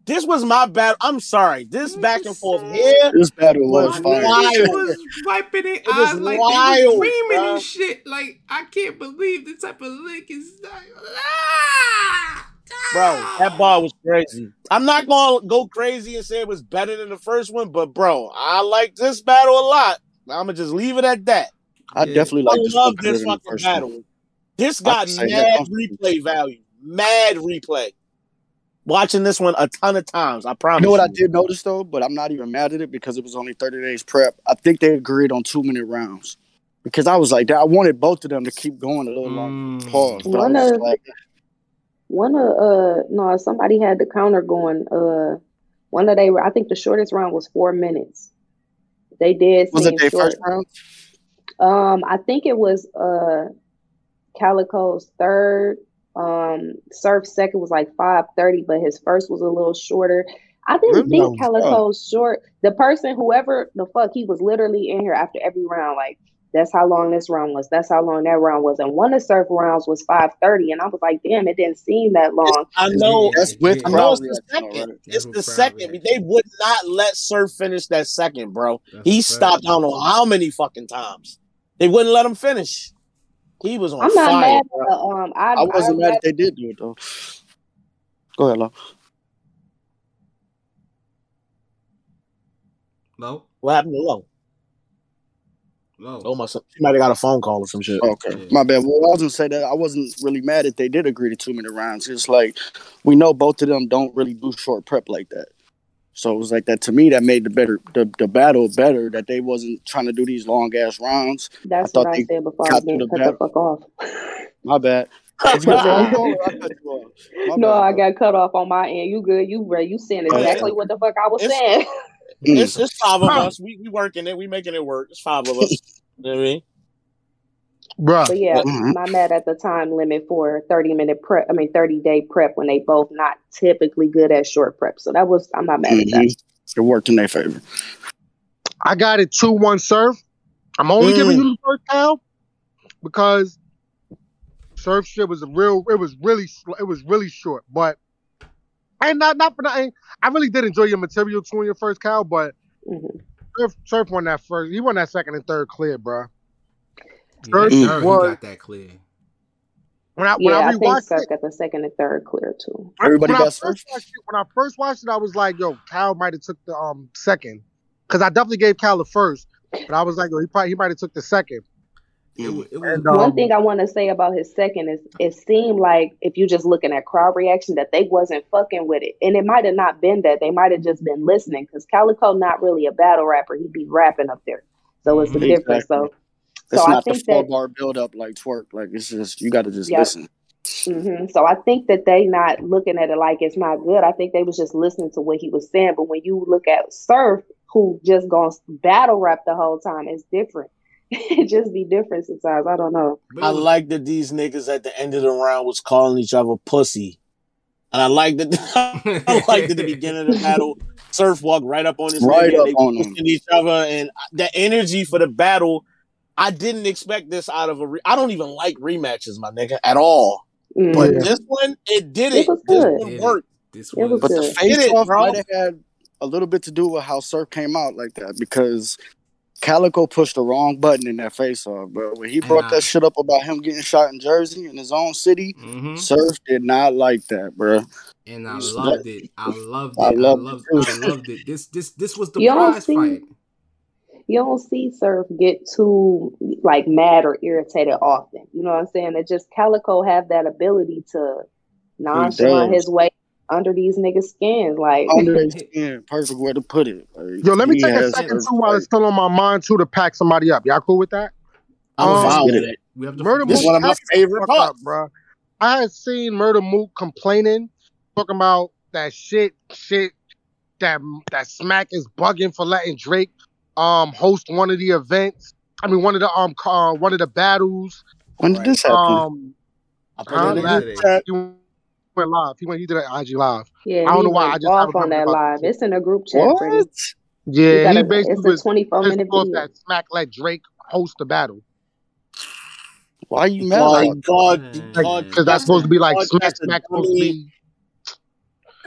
This was my bad. I'm sorry. This back and forth here. This battle Was was My fire. wild. niggas was wiping their It was like wild, they was dreaming bruh. and shit. Like I can't believe the type of lick is like, ah! Bro, that bar was crazy. I'm not gonna go crazy and say it was better than the first one, but bro, I like this battle a lot. I'm gonna just leave it at that. I Yeah. definitely I like this love this fucking battle. one. This got can say that mad replay value. Mad replay. Watching this one a ton of times. I promise. You know what I did notice though, but I'm not even mad at it because it was only 30 days prep. I think they agreed on two minute rounds because I was like, I wanted both of them to keep going a little longer. Mm. Pause. But I One was of- like, One of uh no, somebody had the counter going. Uh, one of they I think the shortest round was four minutes. They did was it their short. first round? Um, I think it was uh Calicoe's third. Um, Surf's second was like five thirty, but his first was a little shorter. I didn't Really? think Calicoe's short. The person, whoever the fuck, he was literally in here after every round. Like that's how long this round was. That's how long that round was. And one of Surf rounds was five thirty, and I was like, damn, it didn't seem that long. I know. That's with I know it's the second. alright. It's the second. reaction. They would not let Surf finish that second, bro. That's He stopped. I don't know how many fucking times. They wouldn't let him finish. He was on I'm not fire. mad. bro. At the, um, I, I wasn't I, mad if they did do it though. Go ahead, Lo. Low, What happened to Low? low. Oh my! Son, she might have got a phone call or some shit. Okay, Yeah. my bad. Well, I was gonna say that I wasn't really mad if they did agree to two minute rounds. It's like we know both of them don't really do short prep like that. So it was like that to me that made the better the, the battle better that they wasn't trying to do these long ass rounds. That's I thought what I said before I got was getting through the cut the fuck off. My bad. Did you get your own or I cut you off? My no, bad, I got cut off on my end. You good? You ready? You saying exactly what the fuck I was It's- saying. Mm. It's, it's five of us. We we working it. We making it work. It's five of us. you know what I mean? Bruh. But yeah, Mhm. my mad at the time limit for 30 minute prep, I mean 30 day prep when they both not typically good at short prep. So that was I'm not mad at that. Mhm. It worked in their favor. I got it 2 1 Surf. I'm only Mm. giving you the first count because Surf shit was a real, it was really, it was really short. But, and not, not for nothing, I really did enjoy your material too in your first count, but Mhm. Surf, Surf won that first. He won that second and third clear, bro. Yeah, Third third, he was- got that clear. When I, when Yeah, I I think rewatched it, got the second and third clear too. Everybody when I got first first? watched it, when I first watched it, I was like, "Yo, Cal might have took the um second, because I definitely gave Cal the first, but I was like, "Yo, he probably he might have took the second. It, Mm. wa- it was And, um, One thing I want to say about his second is it seemed like if you just looking at crowd reaction that they wasn't fucking with it, and it might have not been that they might have just been listening because Calicoe not really a battle rapper; he'd be rapping up there, so it's the Mhm. difference. So, It's so I not the think four that bar build up like Twork. Like it's just you got to just Yep. listen. hmm So I think that they not looking at it like it's not good. I think they was just listening to what he was saying. But when you look at Surf, who just gonna battle rap the whole time, it's different. it just be different sometimes. I don't know. I like that these niggas at the end of the round was calling each other pussy, and I like that. I like that the beginning of the battle, Surf walked right up on his Right nigga, up they on him. pushing each other, and the energy for the battle. I didn't expect this out of a. Re- I don't even like rematches, my nigga, at all. Mhm. But this one, it did It it. This one Did it. worked. This It was was But the good. Get face off bro. might have had a little bit to do with how Surf came out like that because Calicoe pushed the wrong button in that face off, bro. When he brought I- that shit up about him getting shot in Jersey in his own city, Mhm. Surf did not like that, bro. and I loved it. I loved it. I I loved loved, it, I loved it. This this this was the You don't prize see- fight. You don't see Surf get too like mad or irritated often. You know what I'm saying? It just Calicoe have that ability to nonchalant does. his way under these niggas' skin. Like Under their skin, perfect way to put it. Like, Yo, let me take a second Surf too while it's still on my mind too to pack somebody up. Y'all cool with that? I'm Um, fine with get it. We have to Murder This Mook is one of my the favorite parts. bro. I had seen Murda Mook complaining, talking about that shit, shit that that Smack is bugging for letting Drake um host one of the events. I mean, one of the um uh, one of the battles. When did this happen? Um, I put huh? it in Last- the he went live. He went. He did an IG live. Yeah, I don't know why, I just off haven't on that live. this. It's in a group chat. What? You Yeah, gotta- he basically it's a was 24 pissed minute video. that Smack let Drake host the battle. Why are you mad? My about God, Man. God, Because that's supposed to be like God, Smack. a Smack supposed to be.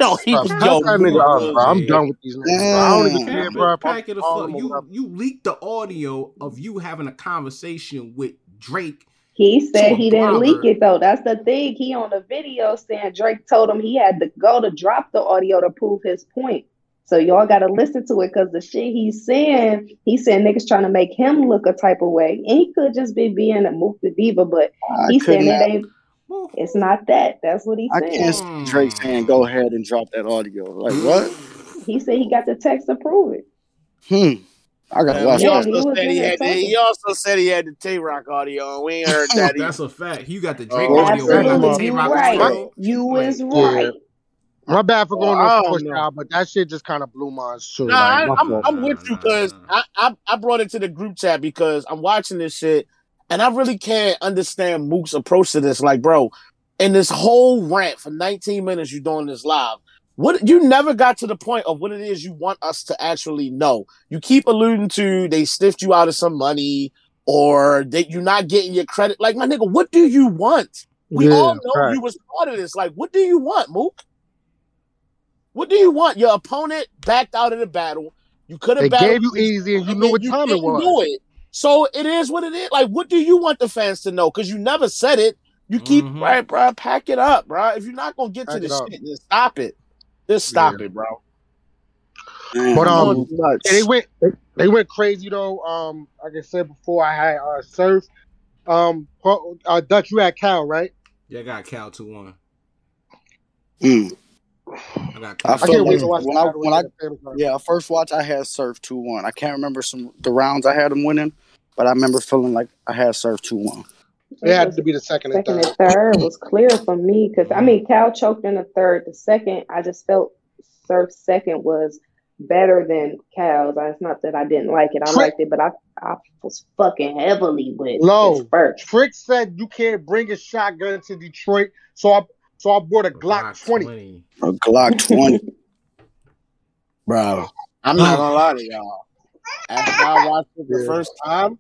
No, he uh, Bro, was yo. that nigga was up, bro. I'm done with these niggas. Bro. I don't even care, bro. pack it the fuck. You you leaked the audio of you having a conversation with Drake. He said he didn't leak it though. That's the thing. He on the video saying Drake told him he had to go to drop the audio to prove his point. So y'all got to listen to it because the shit he's saying, he's saying niggas trying to make him look a type of way, and he could just be being a move the diva, but I he's saying it ain't. It's not that. That's what he's I saying. can't see Drake saying go ahead and drop that audio. Like what? He said he got the text to prove it. Hmm. I gotta watch He Yeah, he also was said he had. The, he also said he had the Tay Roc audio, and we ain't heard that. That's either. a fact. You got the Drake Oh, audio. We got the Absolutely, you Roc right. audio. You Like, is Yeah. right. My bad for going Well, I on don't push know. but that shit just kind of blew my shit. Nah, like, I, my I'm. I'm with you because I, I I brought it to the group chat because I'm watching this shit and I really can't understand Mook's approach to this. Like, bro, in this whole rant for 19 minutes, you're doing this live. What you never got to the point of what it is you want us to actually know. You keep alluding to they stiffed you out of some money or that you're not getting your credit. Like, my nigga, what do you want? We Yeah, all know right. you was part of this. Like, what do you want, Mook? What do you want? Your opponent backed out of the battle. You could have gave you easy, and you knew what you time it was. Do it. So it is what it is. Like, what do you want the fans to know? Because you never said it. You keep Mhm. right, bro. Pack it up, bro. If you're not gonna get to Pack the it up. shit, then stop it. Just stop Yeah. it, bro. Man, But, um, Doing too much. Yeah, they went they went crazy though. Um, like I said before, I had uh surf. Um, uh, Dutch, you had Cal, right? Yeah, I got Cal 2 1. mm. I got I I can't wait to watch when the I- when I- against Famous Guy. Yeah, first watch I had Surf two one. I can't remember some the rounds I had him winning, but I remember feeling like I had Surf two one. It had to be the second and Second third. and third was clear for me because I mean Cal choked in the third. The second, I just felt Surf's second was better than Cal's. It's not that I didn't like it. I Trick- liked it, but I I was fucking heavily with Low. first. Trick said you can't bring a shotgun to Detroit, so I so I bought a Glock, 20. A Glock twenty. bro. I'm not gonna lie to y'all. After I watched it the Yeah. first time,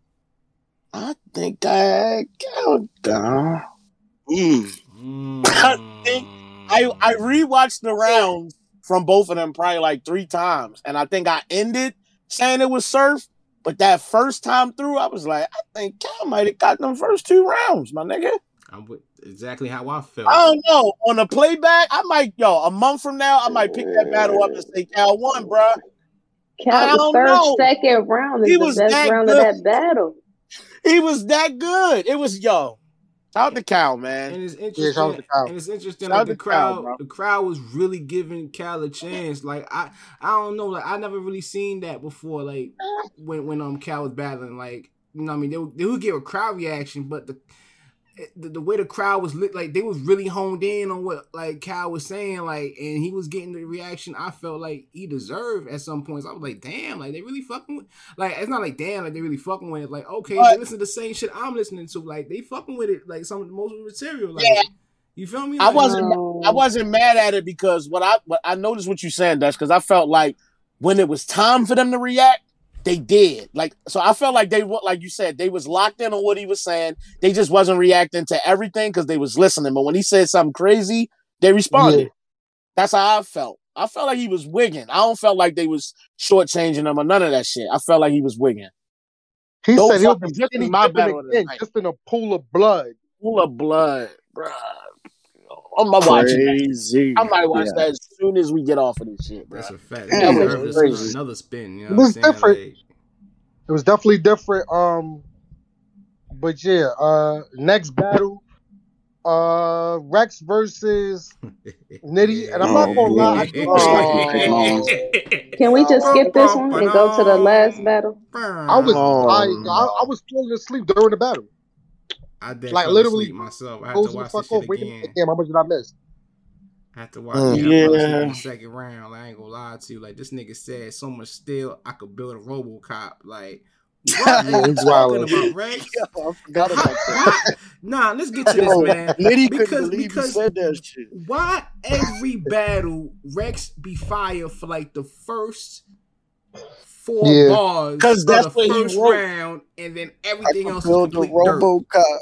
I think I had countdown. Mm. Mm. I think I I rewatched the rounds from both of them probably like three times, and I think I ended saying it was surf. But that first time through, I was like, I think Cal might have got them first two rounds, my nigga. I'm with exactly how I felt. I don't know. On the playback, I might yo a month from now, I might pick that battle up and say Cal won, bruh. I Cal, the don't third, know. second round is He the was best that round good. of that battle. He was that good. It was yo. Shout out to Cal, man. And it's interesting. shout out to and it's interesting. Shout Like the to Cal, crowd, bro. the crowd was really giving Cal a chance. Like I, I don't know. Like I never really seen that before. Like when when um Cal was battling. Like you know, what I mean, they would, they would get a crowd reaction, but the, Eh, the the way the crowd was lit, like they was really honed in on what like Cal was saying. Like and he was getting the reaction. I felt like he deserved at some points. I was like, damn, like they really fucking with. Like it's not like damn, like they really fucking with it. Like okay, But- they listen to the same shit I'm listening to. Like they fucking with it. Like some of the most material. Like, Yeah. You feel me? I wasn't- I wasn't mad at it because what I what I noticed what you saying, Dutch, because I felt like when it was time for them to react, they did. Like so I felt like they were like you said, they was locked in on what he was saying. They just wasn't reacting to everything because they was listening. But when he said something crazy, they responded. That's how I felt. I felt like he was wigging. I don't felt like they was shortchanging him or none of that shit. I felt like he was wigging. He Don't said he'll be pick in, my battle again, just in a pool of blood. Full of blood, bruh. I'm gonna watch it. Crazy. I might watch Yeah. that as soon as we get off of this shit, bro. That's a fact. Yeah, They it deserve was crazy. another spin. You know It was saying? different. Like, It was definitely different. Um, but yeah, uh, next battle, uh, Rex versus Nitty, and I'm not gonna lie, I feel like- Can we just skip this one and go to the last battle? I was Oh, I. I, I was falling asleep during the battle. I did Like, like literally literally myself. I had to the watch this shit Wait a again. minute, damn, how much did I miss? I had to watch. Mm. Yeah, I fell asleep Yeah. the second round. I ain't gonna lie to you. Like this nigga said so much still. I could build a RoboCop. Like What Yeah, are you he's talking wildin'. about, Rex? Yo, I forgot about that. Nah, let's get to this, Yo, man. Nitty Because- because- said that shit. Why every battle Rex be fired for like the first four Yeah. bars 'Cause of that's the what he first wrote. round, and then everything could else is build a complete dirt. RoboCop.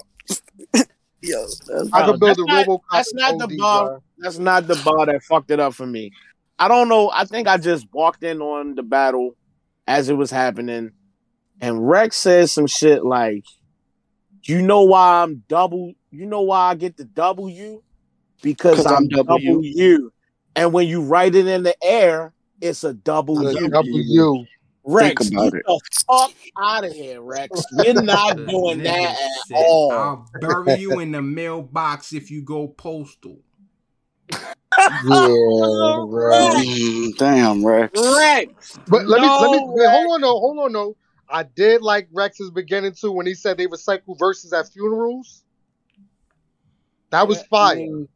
Yo, that's I Bro, could build a not- RoboCop. that's in not the OD, bar. bro. That's not the bar that fucked it up for me. I don't know. I think I just walked in on the battle as it was happening, and Rex says some shit like, "You know why I'm double? You know why I get the W? Because I'm, I'm double W. you. And when you write it in the air, it's a double The U. W. Rex, Think about get it. the fuck out of here, Rex. We're not doing that at said, all. I'll bury you in the mailbox if you go postal. Yeah, bro. Mm, damn, Rex. Rex. But let me let me wait, hold on, no, hold on, no. I did like Rex's beginning too when he said they recycle verses at funerals. That was I fire.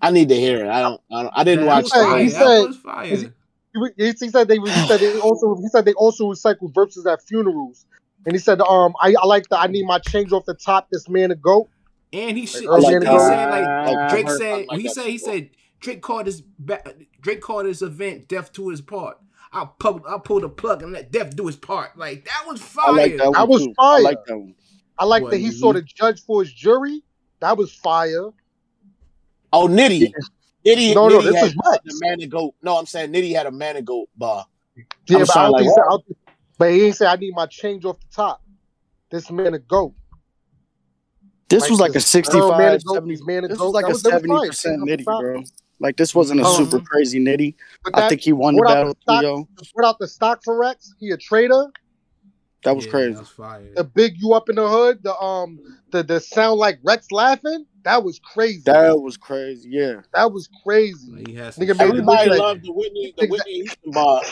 I need to hear it. I don't. I, don't, I didn't that watch. was fire. he race. that was fire. He- He, he said they he said they also he said they also recycle verses at funerals. And he said, um, I, I like the I need my change off the top. This man a goat. And he should. I like he that. said like I Drake heard said. like he that said he said Drake called his Drake called his event "Death to His Part." I'll pull I'll pull the plug and let Death do his part. Like that was fire. I like that That was too. fire. I like that one. I like What, that he you- saw the judge for his jury. That was fire. Oh, Nitty. Nitty. No, no, this had is Rex. the man and goat. No, I'm saying Nitty had a man and goat bar. Yeah, I'm but sorry, like, he said, I don't think- but he ain't say I need my change off the top. This man a goat. This Like was like a this girl, 65, man, a goat, 70. this man, a This goat. was like That a was- that was fire. 70% Change nitty, off the bro. Like this wasn't a Mhm. super crazy nitty. But I think he won the without battle the stock- trio. put out the stock for Rex. He a trader. That was Yeah, crazy. That was fire. The big you up in the hood. The um the the sound like Rex laughing. That was crazy. That was crazy. Yeah. That was crazy. Like, he had some Nigga made shit. the Everybody like- loved the Whitney. The Whitney Houston bar.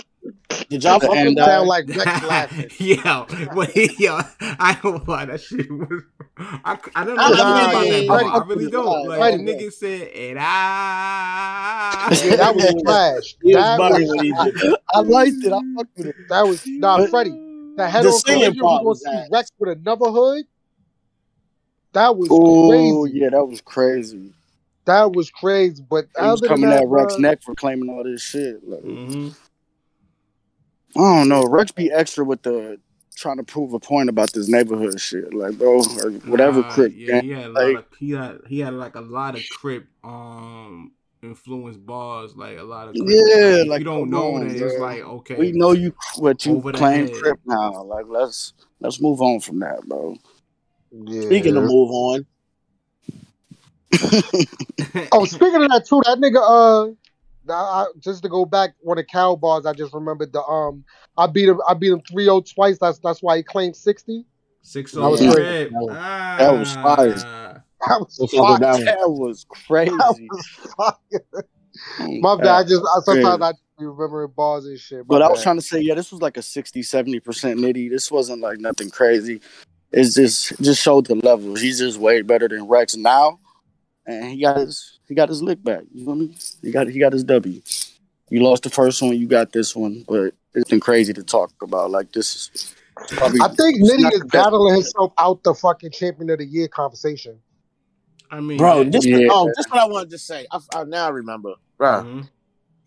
Did y'all The fuck end with I- that? sound like Rex laughing. yo, wait, yo, I don't lie. That shit was. I, I don't know Nah, nothing about yeah, that yeah, bar. yeah. I really don't. Like Freddie. the nigga said, and I. Yeah, that was trash. He was That bugging was, when he did it. I liked it. I fucked with it. that was nah, But- Freddie. The head The on singing collision, we part gonna was see that. Rex with another hood. That was Oh, crazy. yeah, that was crazy. That was crazy. But He was coming that, at Rex bro, neck for claiming all this shit. Like, Mhm. I don't know. Rex be extra with the trying to prove a point about this neighborhood shit. Like, bro, or whatever Nah, crip. Yeah, gang. he had Like- of he had he had like a lot of crip um influence bars, like a lot of crip. Yeah, if like, you don't know on, that it's like okay. We know you what you Over claim crip now. Like, let's let's move on from that, bro. Yeah. Speaking of move on, Oh, speaking of that too, that nigga. Uh, I, I, just to go back on the cow bars, I just remembered the um. I beat him. I beat him 3-0 twice. That's that's why he claimed sixty. Six That was oh great. That was- Ah. that was fire. That was Let's look at fire. that That was crazy. That was fire. My bad. I just I, sometimes crazy. I be remembering bars and shit. But My I was trying to say, yeah, this was like a 60, 70% nitty. This wasn't like nothing crazy. It's just just showed the level. He's just way better than Rex now. And he got his he got his lick back. You know what I mean? He got he got his W. You lost the first one, you got this one, but it's been crazy to talk about. Like this is probably I think Nitty is the best. battling himself out the fucking champion of the year conversation. I mean, bro. that- This Yeah. oh, this what I wanted to say. I, I now remember, bro. Mhm.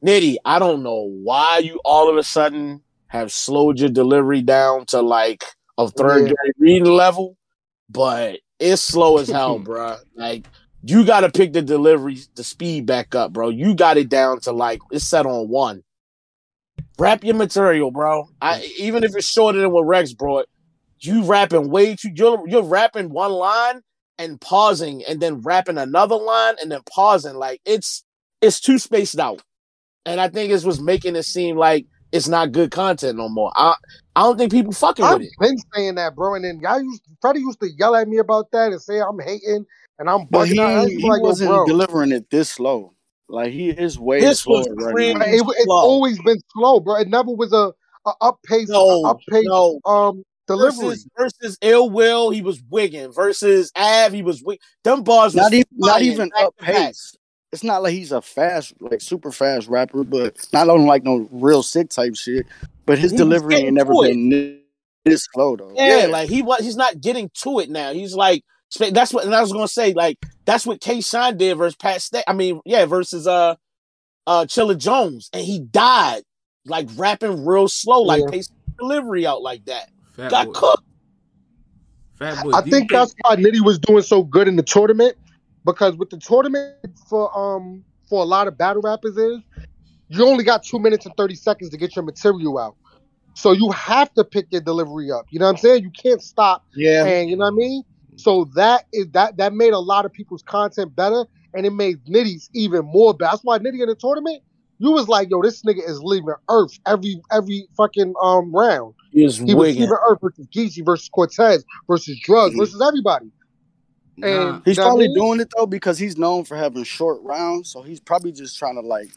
Nitty, I don't know why you all of a sudden have slowed your delivery down to like a third Yeah. grade reading level, but it's slow as hell, bro. Like you got to pick the delivery, the speed back up, bro. You got it down to like it's set on one. Wrap your material, bro. I even if it's shorter than what Rex brought, you rapping way too. You're you're rapping one line and pausing, and then rapping another line and then pausing. Like it's it's too spaced out and I think it was making it seem like it's not good content no more. I I don't think people fucking I've with it. been saying that, bro. And then y'all used Freddie used to yell at me about that and say I'm hating and I'm But bugging he, out. I used to be he like, wasn't bro. delivering it this slow. Like he is way This was slower right now. It, it's slow. always been slow, bro. It never was a, a up pace, No, up pace no. um delivery. Versus versus ill will, he was wigging. Versus Av, he was wig. Them bars was Not even not even up pace. It's not like he's a fast, like super fast rapper, but not on like no Real Sikh type shit. But his He was delivery getting ain't never it. been It's slow though. Yeah, like he was. He's not getting to it now. He's like that's what. And I was gonna say like that's what K. Shine did versus Pat Stay. I mean, yeah, versus uh uh Chilla Jones, and he died like rapping real slow, like yeah. delivery out like that. Fat Got boy. cooked. Fat boy, I think, think that's why Nitty was doing so good in the tournament because with the tournament for um for a lot of battle rappers is you only got two minutes and 30 seconds to get your material out. So you have to pick your delivery up. You know what I'm saying? You can't stop. Yeah. And you know what I mean? So that is that that made a lot of people's content better and it made Nitty's even more better. That's why Nitty in the tournament, you was like, yo, this nigga is leaving Earth every every fucking um round. He was, he was leaving Earth versus Geechi versus Cortez versus Drugs versus everybody. And he's probably I mean? doing it though because he's known for having short rounds, so he's probably just trying to like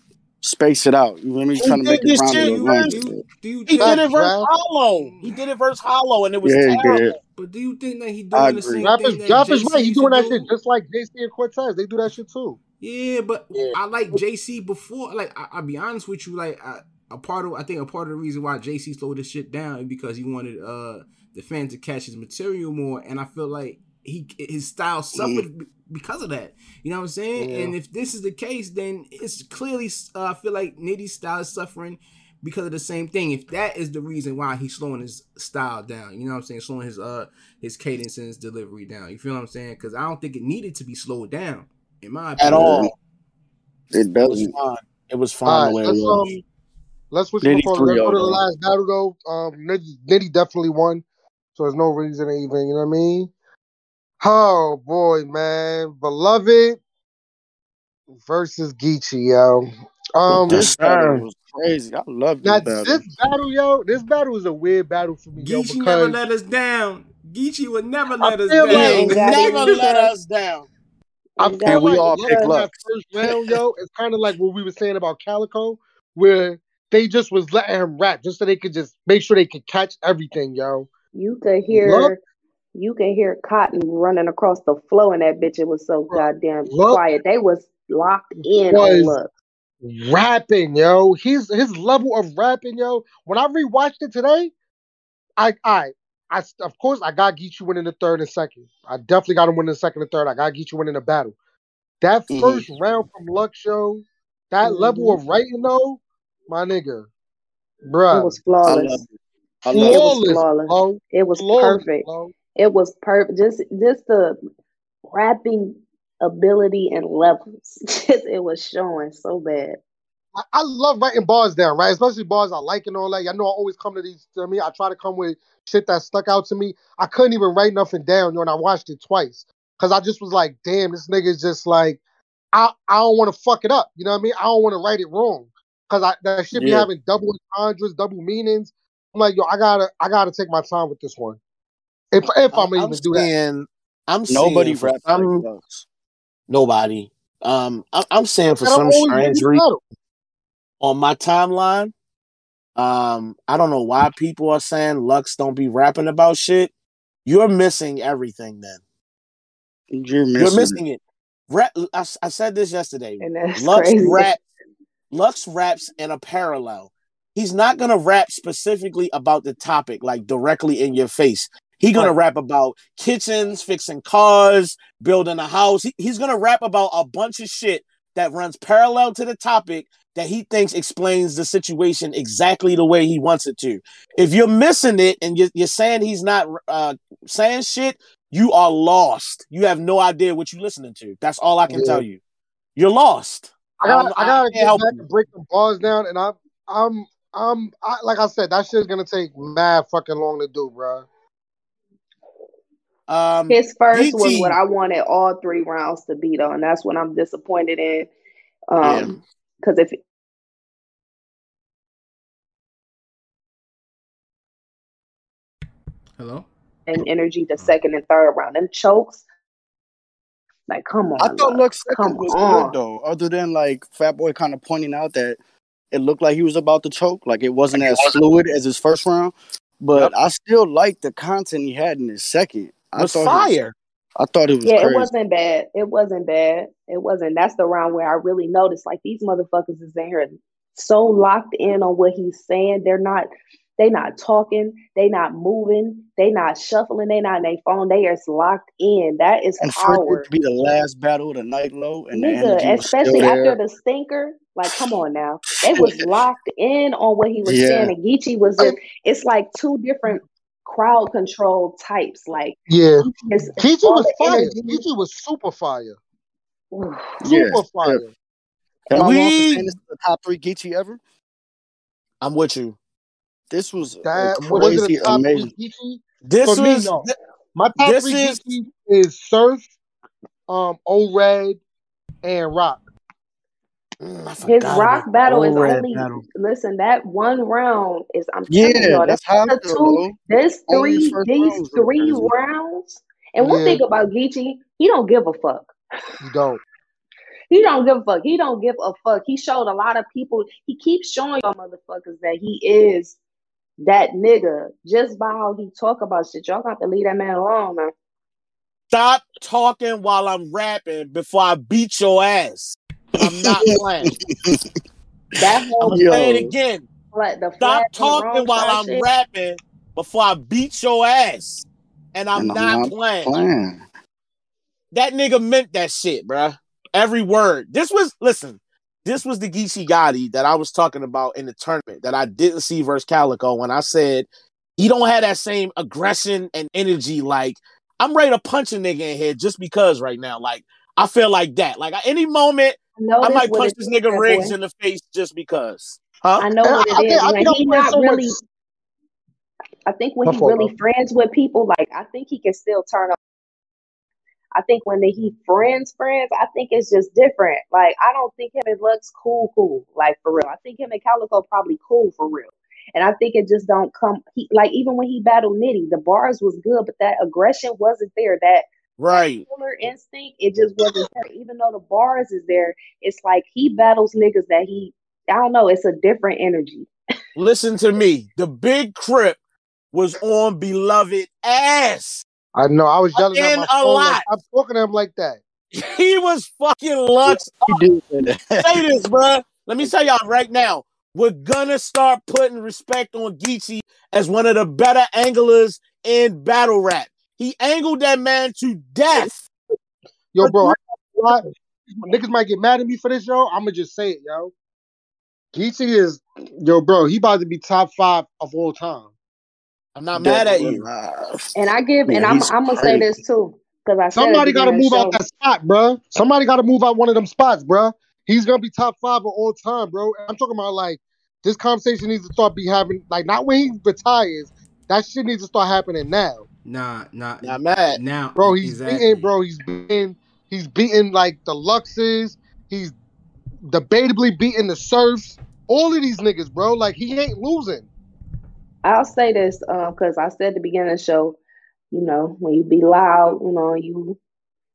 space it out. You know what I mean? He's trying to make it round. He did it versus Hollow. He did it versus Hollow, and it was yeah, terrible. But do you think that he doing the same Rappers, thing? Rappers, is right. He doing that shit just like JC and Cortez. They do that shit too. Yeah, but yeah. I like JC before. Like I, will be honest with you, like I, a part of I think a part of the reason why JC slowed this shit down is because he wanted uh the fans to catch his material more, and I feel like he his style suffered because of that. You know what I'm saying? Yeah. And if this is the case, then it's clearly uh, I feel like Nitty's style is suffering because of the same thing. If that is the reason why he's slowing his style down, you know what I'm saying? Slowing his uh his cadence and his delivery down. You feel what I'm saying? Because I don't think it needed to be slowed down, in my opinion. At all. It doesn't. It was fine. It was fine right, let's, um, let's switch Nitty go to the last battle though. Um, Nitty, Nitty definitely won, so there's no reason to even. You know what I mean? Oh boy, man, beloved versus Geechi, yo. Um, this battle was crazy. I love this now, battle. This battle, yo, this battle was a weird battle for me, Geechi yo. Never let us down. Geechi would never let us down. Like never let us down. I feel and we all pick that first round, yo. It's kind of like what we were saying about Calicoe, where they just was letting him rap just so they could just make sure they could catch everything, yo. You could hear you can hear Cotton running across the floor in that bitch. It was so goddamn Look, quiet. They was locked in was on Look. Rapping, yo. He's his level of rapping, yo. When I rewatched it today, I I I of course I got Geechi winning the third and second. I definitely got him winning the second and third. I got Geechi winning the battle. That 1st mm-hmm. round from Lux Show, that mm-hmm. level of writing though, my nigga, bruh. It was flawless. I love it. was flawless. Bro. It was flawless, perfect. Bro. It was perfect. Just just the rapping ability and levels. Just it was showing so bad. I, I, love writing bars down, right? Especially bars I like and all that. I know I always come to these. I mean, I try to come with shit that stuck out to me. I couldn't even write nothing down, you know, and I watched it twice because I just was like, damn, this nigga's just like, I I don't want to fuck it up. You know what I mean? I don't want to write it wrong because I that should be having double entendres, double meanings. I'm like, yo, I gotta I gotta take my time with this one. If if I'm, I'm even do that, I'm nobody for some, like nobody. Um, I, am saying for some strange reason on my timeline, um, I don't know why people are saying Lux don't be rapping about shit. You're missing everything. Then you're missing, you're missing it. Rap, I, I, said this yesterday. Lux crazy. rap. Lux raps in a parallel. He's not gonna rap specifically about the topic, like directly in your face. He gonna right. rap about kitchens, fixing cars, building a house. He, he's gonna rap about a bunch of shit that runs parallel to the topic that he thinks explains the situation exactly the way he wants it to. If you're missing it and you're, you're saying he's not uh, saying shit, you are lost. You have no idea what you're listening to. That's all I can yeah. tell you. You're lost. I gotta, I, gotta get back and break the bars down, and I'm, I'm, I'm, I, like I said, that shit's gonna take mad fucking long to do, bro. Um, His first DT, was what I wanted all three rounds to be though, and that's what I'm disappointed in. Um, because yeah. if hello and energy the second and third round and chokes. Like, come on. I thought Lux come was on. good though, other than like Fat Boy kind of pointing out that it looked like he was about to choke, like it wasn't as fluid as his first round. But yep. I still like the content he had in his second was fire. Was, I thought it was. Yeah, crazy. it wasn't bad. It wasn't bad. It wasn't. That's the round where I really noticed like these motherfuckers is in here so locked in on what he's saying. They're not. They not talking. They not moving. They not shuffling. They not in their phone. They are locked in. That is And for power. it to be the last battle of the night low, and the Nigga, energy was still especially there. after the stinker, like come on now. They was locked in on what he was Yeah. saying. And Geechi was just oh. it's like two different crowd control types. Like Yeah. it's Geechi was fire. energy. Geechi was super fire. Oof. Yeah. Super fire. Am I wrong for We- saying this is the top three Geechi ever? I'm with you. This was a That was it crazy, the top amazing. three Geechi? This For me, was no. My top This three is- Geechi is Surf, um, O Red, and Roc. Mm, His Roc battle is O-Red only battle. listen. That one round is I'm telling Yeah, y'all. that's That's how the two. bro. There's three. These rounds three crazy. rounds. And one thing about Geechi, he don't give a fuck. You don't. He don't give a fuck. He don't give a fuck. He showed a lot of people. He keeps showing y'all motherfuckers that he is that nigga just by how he talk about shit. Y'all got to leave that man alone, man. Stop talking while I'm rapping before I beat your ass. I'm not playing. That I'm whole gonna say it again. flat, the Stop flag on the talking while I'm shit. rapping before I beat your ass. And I'm And I'm not not playing. Playing. That nigga meant that shit, bruh. Every word. This was listen. This was the Geechi Gotti that I was talking about in the tournament that I didn't see versus Calicoe when I said he don't have that same aggression and energy. Like I'm ready to punch a nigga in here just because right now. Like I feel like that. Like at any moment I might punch this nigga that Riggs in the face just because. Huh? I know And what I- I it think- is. I When think I'm he not so much- really, I think when My he fault, really friends with people, like I think he can still turn up. I think when they, he friends friends, I think it's just different. Like I don't think him and Lux cool cool, like for real. I think him and Calicoe probably cool for real. And I think it just don't come. He like even when he battled Nitty, the bars was good, but that aggression wasn't there. That Right. killer instinct, it just wasn't there. Even though the bars is there, it's like he battles niggas that he. I don't know. It's a different energy. Listen to me. The big crip was on beloved ass. I know. I was yelling at my a phone. Like, lot. Stop talking to him like that. He was fucking Lux. Say this, bruh. Let me tell y'all right now. We're gonna start putting respect on Geechi as one of the better anglers in battle rap. He angled that man to death. Yo, bro, I, I, niggas might get mad at me for this, yo. I'm gonna just say it, yo. Geechi is, yo, bro. He about to be top five of all time. I'm not mad at you. Nah. And I give, and I'm, I'm gonna say this too, because I Somebody got to move of out that spot, bro. Somebody got to move out one of them spots, bro. He's gonna be top five of all time, bro. I'm talking about like this conversation needs to start be having like not when he retires. That shit needs to start happening now, Nah, nah, Not mad. now, bro. He's exactly. beating, bro. He's beating. He's beating like the Luxes. He's debatably beating the Surfs. All of these niggas, bro. Like he ain't losing. I'll say this because I said at the beginning of the show, you know, when you be loud, you know, you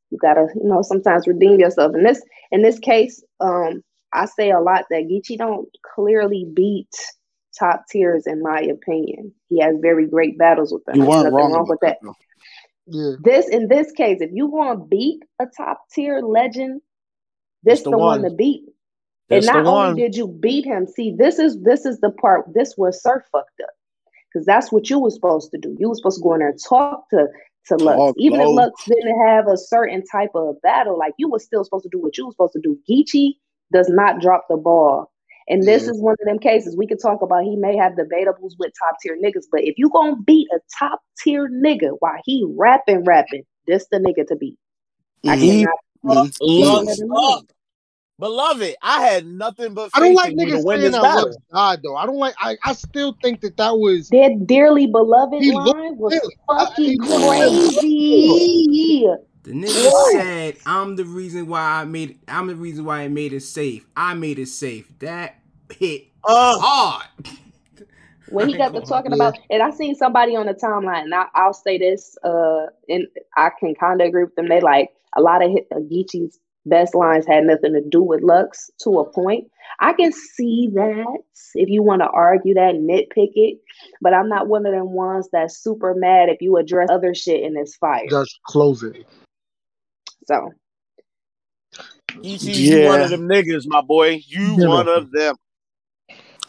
you gotta, you know, sometimes redeem yourself. In this in this case, um, I say a lot that Geechi don't clearly beat top tiers in my opinion. He has very great battles with them. You There's weren't nothing wrong, wrong with that. though. Yeah. This in this case, if you want to beat a top tier legend, this That's the the one one. to beat. That's and not only one. did you beat him, see, this is this is the part. This was Surf fucked up because that's what you was supposed to do. You was supposed to go in there and talk to to Lux, Talk even if. Lux didn't have a certain type of battle. Like you was still supposed to do what you was supposed to do. Geechi does not drop the ball. And this Yeah. is one of them cases we could talk about. He may have debatables with top tier niggas, but if you gonna beat a top tier nigga while he rapping, rapping, this the nigga to beat. I Mhm. He cannot Mhm. Lux Mhm. up. Beloved, I had nothing but I don't like in niggas win saying this that battle. Lux died though. I don't like. I, I still think that that was. That dearly beloved He looked line was ill. I- fucking he crazy. The nigga What? said, "I'm the reason why I made. I'm the reason why I made it safe. I made it safe. That hit Uh, hard." when he got to talking about, and I seen somebody on the timeline, and I, I'll say this, uh, and I can kind of agree with them. They like a lot of hit, uh, Geechi's best lines had nothing to do with Lux to a point. I can see that if you want to argue that, nitpick it, but I'm not one of them ones that's super mad if you address other shit in this fight. Just close it. So Geechi, you one of them niggas, my boy. You Yeah. one of them.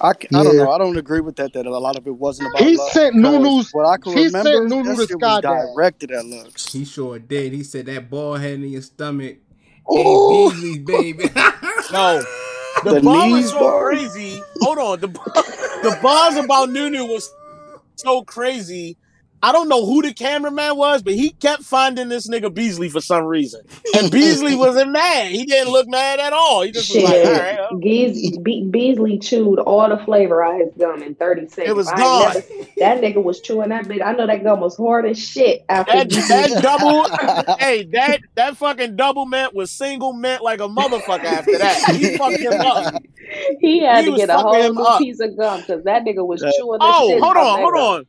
I, ca- I don't know. I don't agree with that. That a lot of it wasn't about He Lux, sent because Nunu's- What I can he remember, sent Nunu that to shit was directed at Lux. He sure did. He said that ball head in your stomach. Ooh. Ain't Beasley's baby. No. The, The bar was so bar? crazy. Hold on. The the bars about Nunu was so crazy. I don't know who the cameraman was, but he kept finding this nigga Beasley for some reason. And Beasley wasn't mad. He didn't look mad at all. He just was like, all right. Gees, Be- Beasley chewed all the flavor out of his gum in 30 seconds. It was I gone. never- that nigga was chewing that bit. I know that gum was hard as shit after That, Beasley- that double, hey, that that fucking double mint was single mint like a motherfucker after that. He fucked him up. he had He to get a whole new up. piece of gum because that nigga was chewing the Oh, shit. hold on, hold on,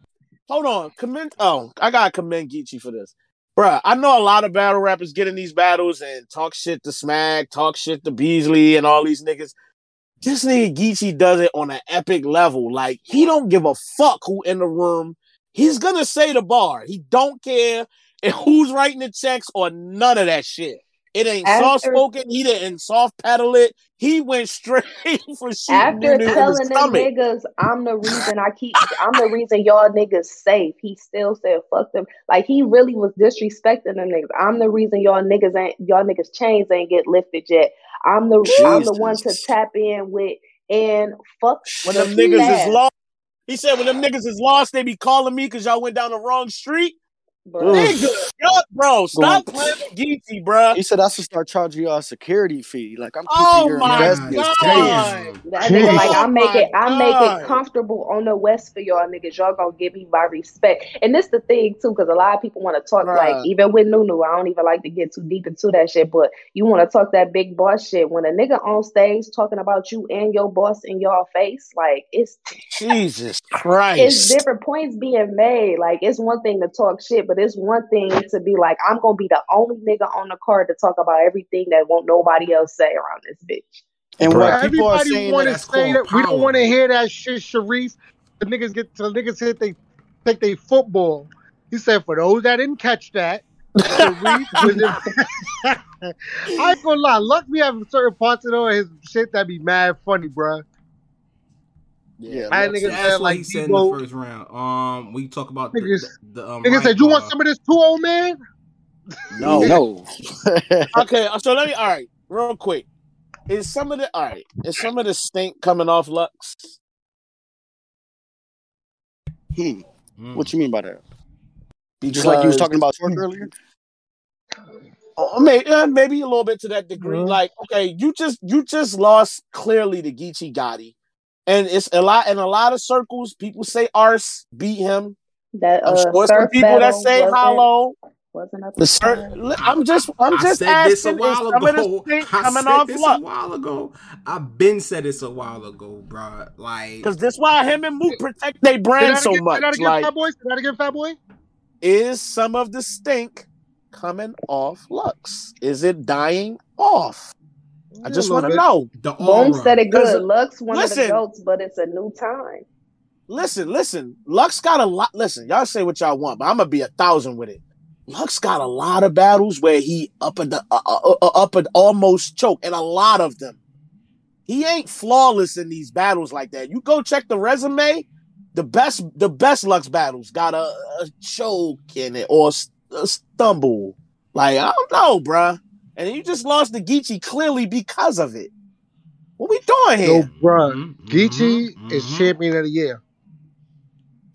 hold on. Commend. Oh, I gotta commend Geechi for this, Bruh, I know a lot of battle rappers get in these battles and talk shit to Smack, talk shit to Beasley, and all these niggas. This nigga Geechi does it on an epic level. Like he don't give a fuck who in the room. He's gonna say the bar. He don't care and who's writing the checks or none of that shit. It ain't soft spoken. He didn't soft pedal it. He went straight for shooting After Nunu in the telling them niggas, I'm the reason I keep, I'm the reason y'all niggas safe. He still said fuck them. Like he really was disrespecting them niggas. I'm the reason y'all niggas ain't, y'all niggas chains ain't get lifted yet. I'm the, I'm the one to tap in with and fuck When the them niggas is lost, he said when them niggas is lost, they be calling me because y'all went down the wrong street. Bro. Nigga, y'all, bro, stop playing with Geechi, bro. He said I should start charging y'all a security fee. Like I'm keeping Oh your my investments God. That nigga, oh like I Oh make it, I make it comfortable on the west for y'all niggas. Y'all gonna give me my respect, and this the thing too, because a lot of people want to talk like even with Nunu. I don't even like to get too deep into that shit, but you want to talk that big boss shit when a nigga on stage talking about you and your boss in your face, like it's Jesus Christ. it's different points being made. Like it's one thing to talk shit, but it's one thing to be like, I'm gonna be the only nigga on the card to talk about everything that won't nobody else say around this bitch. And Bro, what people are saying want to that say called that we don't want to hear that shit, Sharif. The niggas get the niggas hit they take they football. He said for those that didn't catch that, Sharif was in. I ain't gonna lie, luck we have certain parts of his shit that be mad funny, bro. Yeah, I Lux- niggas That's said what like he said in the first round. Um, we talk about the, Niggas- the, the um, Nigga riot said, "You want some of this too, old man?" No. no. Okay, so let me all right, real quick. Is some of the all right, is some of the stink coming off Lux? hmm. Mm. What you mean by that? You just like you was talking about Twork earlier. Oh, maybe, uh, maybe a little bit to that degree. Mhm. Like, okay, you just you just lost clearly to Geechi Gotti, and it's a lot in a lot of circles. People say Arse beat him. That I'm uh, sure some people that say wasn't- Hollow. wasn't up The to cir- I'm just I'm I just said this a asking. Is while some of the ago. I coming said off this a while ago. I've been said this a while ago, bro. Like, Because this why him and Mook protect their brand so again, much. say that again, Like, Fat Boy. Say that again, Fat Boy. is some of the stink coming off Lux? Is it dying off? I just want to know. the Boom aura. said it good. Lux one of the goats, but it's a new time. Listen, listen. Lux got a lot. Listen, y'all say what y'all want, but I'm gonna be a thousand with it. Lux got a lot of battles where he up at the uh, uh, uh, up at almost choke, and a lot of them. He ain't flawless in these battles like that. You go check the resume. The best, the best Lux battles got a, a choke in it or s- a stumble. Like I don't know, bruh. And you just lost to Geechi clearly because of it. What we doing Yo, here? bro, Mhm, Geechi mhm, is champion of the year.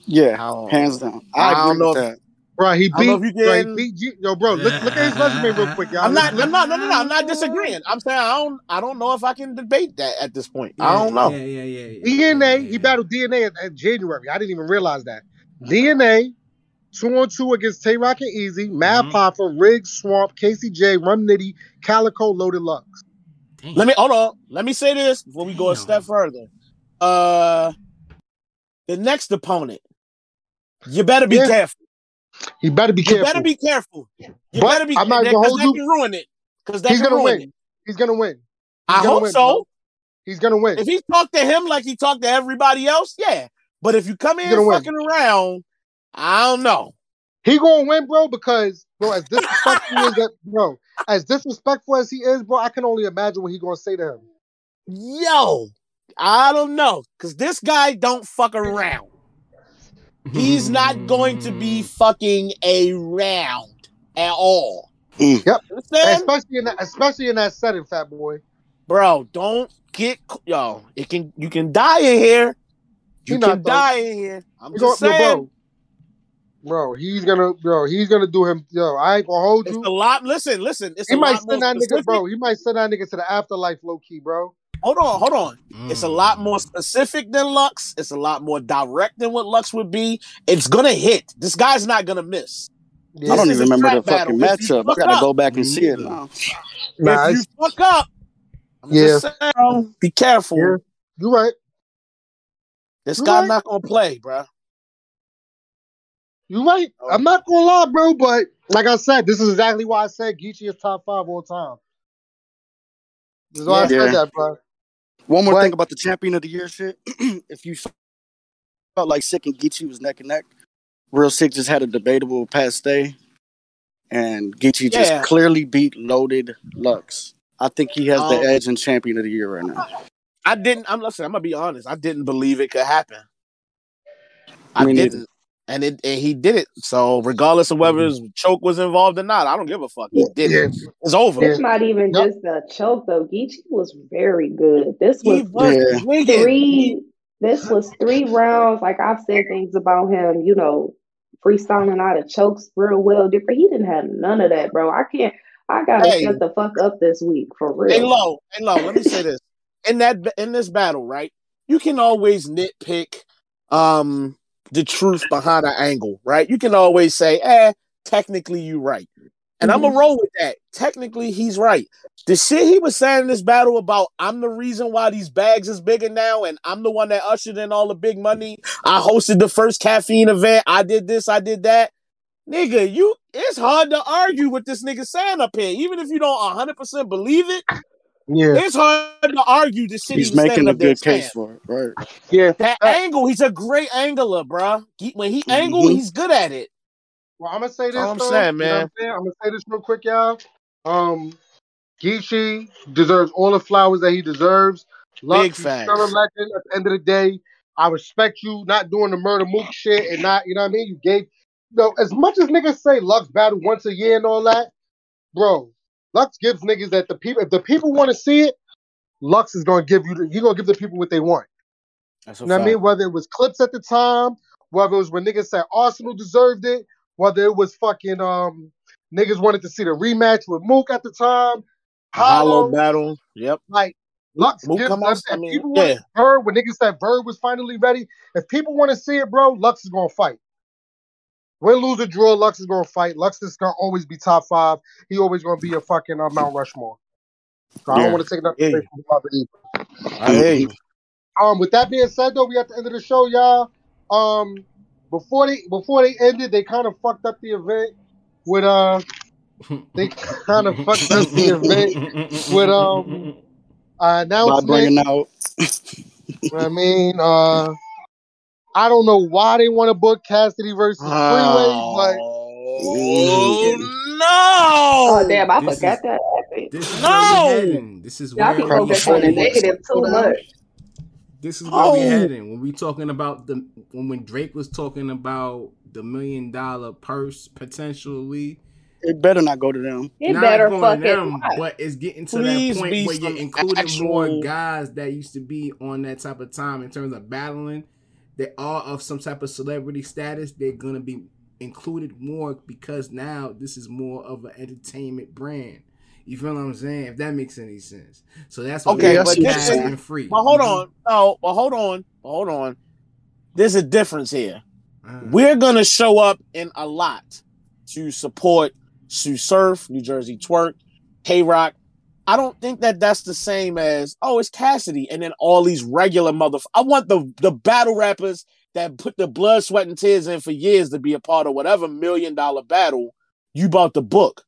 Yeah, don't- hands down. I I, don't know with if- that. Bro, he I don't know beat. if you bro, he beat G- Yo, bro, look, look at his resume real quick, y'all. I'm not. I'm not. No, no, no, no. I'm not disagreeing. I'm saying I don't. I don't know if I can debate that at this point. I don't know. Yeah, yeah, yeah. yeah, DNA, yeah, he battled DNA in, in January. I didn't even realize that. DNA, two on two against Tay Roc and Eazy, Mad Mhm. Papa, Riggs, Swamp, Casey J, Rum Nitty, Calicoe, Loaded Lux. Damn. Let me hold on. Let me say this before we go a step further. Uh, the next opponent, you better be Yeah, careful. You better be careful. You better be careful. You But better be I'm not gonna hold you- can ruin it. Because that He's gonna ruin win. it. He's gonna win. He's I gonna hope win, so. bro. He's gonna win. If he talked to him like he talked to everybody else, yeah. But if you come in gonna win. fucking around, I don't know. He gonna win, bro, because bro, as disrespectful as that, bro, as disrespectful as he is, bro, I can only imagine what he gonna say to him. Yo, I don't know, cause this guy don't fuck around. He's not going to be fucking around at all. Mm. Yep. Especially in that, especially in that setting, fat boy. Bro, don't get yo. It can you can die in here. You He can not, die in here. I'm He just gonna- yo, saying. bro, bro, he's gonna, bro, he's gonna do him. Yo, I ain't gonna hold It's you. a lot. Listen, listen. It's He a might lot more send that nigga, bro. He might send that nigga to the afterlife, low key, bro. Hold on, hold on. It's a lot Mm. more specific than Lux. It's a lot more direct than what Lux would be. It's gonna hit. This guy's not gonna miss. Yeah. I don't even remember the trap fucking battle. If you matchup. I gotta up- go back and Me see it now. Nah, if you fuck up, I'm Yeah. just saying, be careful. Yeah. you right. This You guy right. not gonna play, bro. You right. Oh. I'm not gonna lie, bro, but like I said, this is exactly why I said Geechi is top five all time. This is why I Yeah. said that, bro. One more But- thing about the champion of the year shit. if you felt like Sikh and Geechi was neck and neck, Real Sikh just had a debatable Pat Stay, and Geechi just clearly beat Loaded Lux. I think he has Um, the edge in champion of the year right now. I didn't. I'm listen. I'm gonna be honest. I didn't believe it could happen. I Me neither. Didn't, and it and he did it. So regardless of whether his choke was involved or not, I don't give a fuck. He did Yeah. it. It's over. It's not even Yep. just a choke though. Geechi was very good. This was was Yeah. three. This was three rounds. Like I've said things about him, you know, freestyling out of chokes real well. Different. He didn't have none of that, bro. I can't. I gotta Hey. shut the fuck up this week for real. Hey, low, hey, low. Let me say this: in that in this battle, right? You can always nitpick um the truth behind an angle, right? You can always say, "Eh, technically you right," and I'm gonna roll with that. Technically, he's right. The shit he was saying in this battle about I'm the reason why these bags is bigger now, and I'm the one that ushered in all the big money. I hosted the first caffeine event. I did this. I did that. Nigga, you it's hard to argue with this nigga saying up here, even if you don't 100 percent believe it. Yeah. It's hard to argue the shit He's he was making a up there good case saying. for it, right? Yeah. That Uh, angle, he's a great angler, bruh. He, when he angle, Mhm. he's good at it. Well, I'm gonna say this. I'm though, saying, you know man. I'm. I'm gonna say this real quick, y'all. Um, Geechi deserves all the flowers that he deserves. Lux, Big you facts. still a legend. At the end of the day, I respect you not doing the Murda Mook shit and not, you know what I mean. You gave, you know, as much as niggas say Lux battle once a year and all that, bro. Lux gives niggas that the people, if the people want to see it, Lux is gonna give you. The, he gonna give the people what they want. That's You know what I mean? Whether it was clips at the time, whether it was when niggas said Arsonal deserved it, whether it was fucking um niggas wanted to see the rematch with Mook at the time. Hollow battle. Yep. like Lux Mook gives come. If I mean, people yeah. want Bird, when niggas said Bird was finally ready, if people want to see it, bro, Lux is gonna fight. Win, lose, or draw, Lux is gonna fight. Lux is gonna always be top five. He always gonna be a fucking uh, Mount Rushmore. So I don't want to take nothing Yeah. away from Father either. I hear you. Um, with that being said, though, we at the end of the show, y'all. Um, before they before they ended, they kind of fucked up the event with uh, they kind of fucked up the event with um uh, By announcement. bringing out, You know what I mean, uh, I don't know why they want to book Cassidy versus oh. Freeway, Oh no! Oh damn, I This forgot is- that. This is No! where we heading. This is Y'all where be we focused on the heading. negative too much. This is where we Oh. heading. When we talking about the when when Drake was talking about the million dollar purse potentially. it better not go to them. It not better going fucking them, not. but it's getting to Please that point where you're including actual- more guys that used to be on that type of time in terms of battling. They are of some type of celebrity status. They're gonna be included more because now this is more of an entertainment brand. You feel what I'm saying? If that makes any sense. So that's why Okay, but this is- and free. But hold Mhm. on. No, but hold on. Hold on. There's a difference here. Uh, We're gonna show up in a lot to support Sue Surf, New Jersey Twork, K Rock. I don't think that that's the same as oh, it's Cassidy, and then all these regular mother. I want the the battle rappers that put the blood, sweat, and tears in for years to be a part of whatever million dollar battle you bought the book.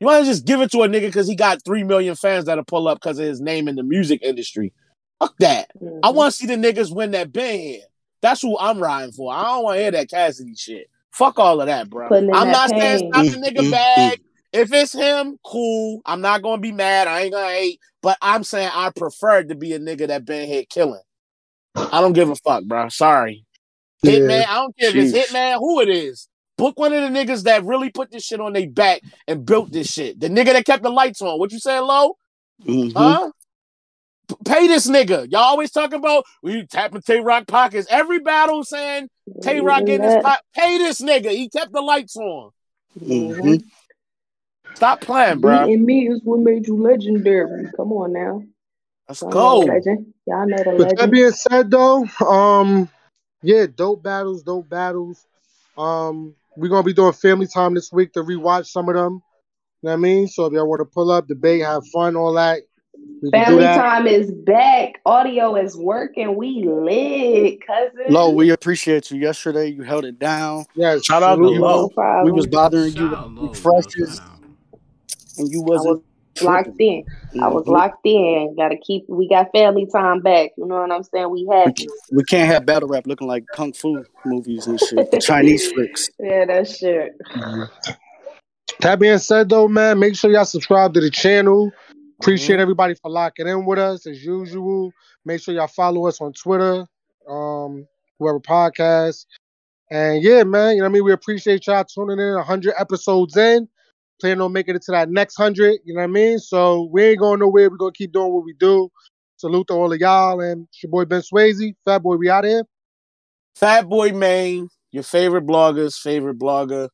You want to just give it to a nigga because he got three million fans that'll pull up because of his name in the music industry. Fuck that. I Mhm. want to see the niggas win that here. That's who I'm riding for. I don't want to hear that Cassidy shit. Fuck all of that, bro. I'm not saying stop the nigga bag. If it's him, cool. I'm not gonna be mad. I ain't gonna hate. But I'm saying I prefer to be a nigga that been hit killing. I don't give a fuck, bro. Sorry. Yeah. Hitman, I don't care if it's Sheesh. Hitman, who it is. Book one of the niggas that really put this shit on their back and built this shit. The nigga that kept the lights on. What you saying, Low? Mhm. Huh? P- Pay this nigga. Y'all always talking about we tapping Tay Roc pockets. Every battle saying Tay Roc Even getting his that. pot. Pay this nigga. He kept the lights on. Mhm. Stop playing, bro. And me is what made you legendary. Come on now. Let's Y'all go. know the legend. Y'all know the With that being said, though, um, yeah, dope battles, dope battles. Um, we're gonna be doing family time this week to rewatch some of them. You know what I mean? So if y'all want to pull up, debate, have fun, all that, we can do Family that. time is back. Audio is working. We lit, cousin. Lo, we appreciate you. Yesterday, you held it down. Yeah, Shout out to salute. Lo. No. We was bothering you Shout out, with Lo, refreshes, yo, shout out. And you I was wasn't. locked in. I was Mhm. locked in. Gotta keep. We got family time back. You know what I'm saying? We We, we can't have battle rap looking like kung fu movies and shit. Chinese flicks. Yeah, that shit. That being said, though, man, make sure y'all subscribe to the channel. Appreciate Mhm. everybody for locking in with us as usual. Make sure y'all follow us on Twitter, um, whoever podcast. And yeah, man, you know what I mean? We appreciate y'all tuning in 100 episodes in. Planning on making it to that next 100, you know what I mean? So we ain't going nowhere. We're going to keep doing what we do. Salute to all of y'all. And it's your boy Ben Swayze. Fat Boy, we out here. Fat Boy Main, your favorite blogger's favorite blogger.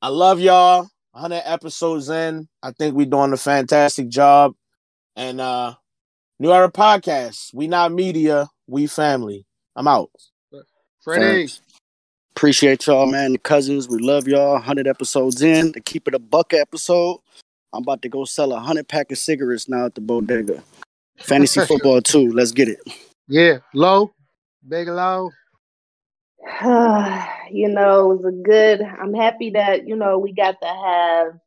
I love y'all. 100 episodes in. I think we're doing a fantastic job. And uh New Era Podcast. We not media, we family. I'm out. Freddie. Thanks. Appreciate y'all, man. The cousins, we love y'all. 100 episodes in. To keep it a buck episode, I'm about to go sell a 100 pack of cigarettes now at the bodega. Fantasy football, too. Let's get it. Yeah, low. Big low. you know, it was a good. I'm happy that you know we got to have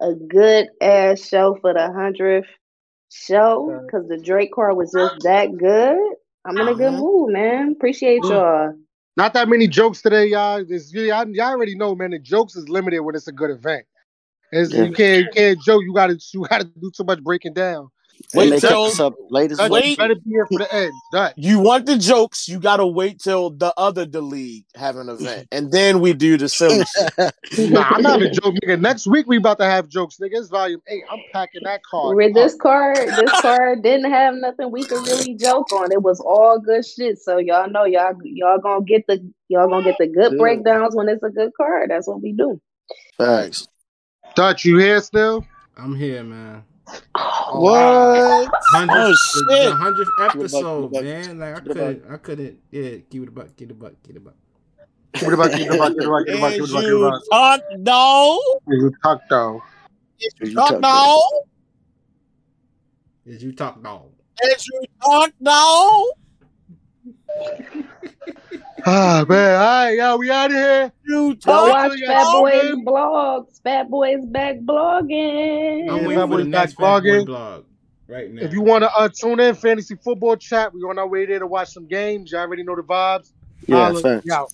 a good ass show for the hundredth show because the Drake card was just that good. I'm in a good Mhm. mood, man. Appreciate y'all. Not that many jokes today, y'all. This, y'all, y'all already know, man. The jokes is limited when it's a good event. Yeah. You can't, you can't joke. You gotta, you gotta do too much breaking down. And Wait they till- kept us up late as Dutch, fuck. you Wait. better be here for the end. Dutch. You want the jokes, you gotta wait till the other the league have an event. And then we do the silly shit. Nah, I'm not a joke, nigga. Next week we about to have jokes, nigga. It's volume eight. I'm packing that card. With this card, this card didn't have nothing we could really joke on. It was all good shit. So y'all know y'all y'all gonna get the y'all gonna get the good Yeah. breakdowns when it's a good card. That's what we do. Thanks. Dutch, you here still? I'm here, man. What? Hundredth, Oh, the- shit. the hundredth Keep buck, episode, keep it a buck. man. Like I Keep it a couldn't, I couldn't. Yeah, keep it a buck, keep it a buck, keep it a buck. Give it about, give it about, give it about, give it about, give it As about, give you talk no, You tuck though. You talk talk no, As you talk, dog. as you talk no, Ah man, all right, y'all, we out of here. you talk watch yeah, Fat y'all, Boys man. blogs. Fat Boys back blogging. I'm waiting for the next back Fat Boy blogging. blog right now. If you want to uh, tune in, fantasy football chat, we're on our way there to watch some games. Y'all already know the vibes. Yeah, Holla. facts. We out.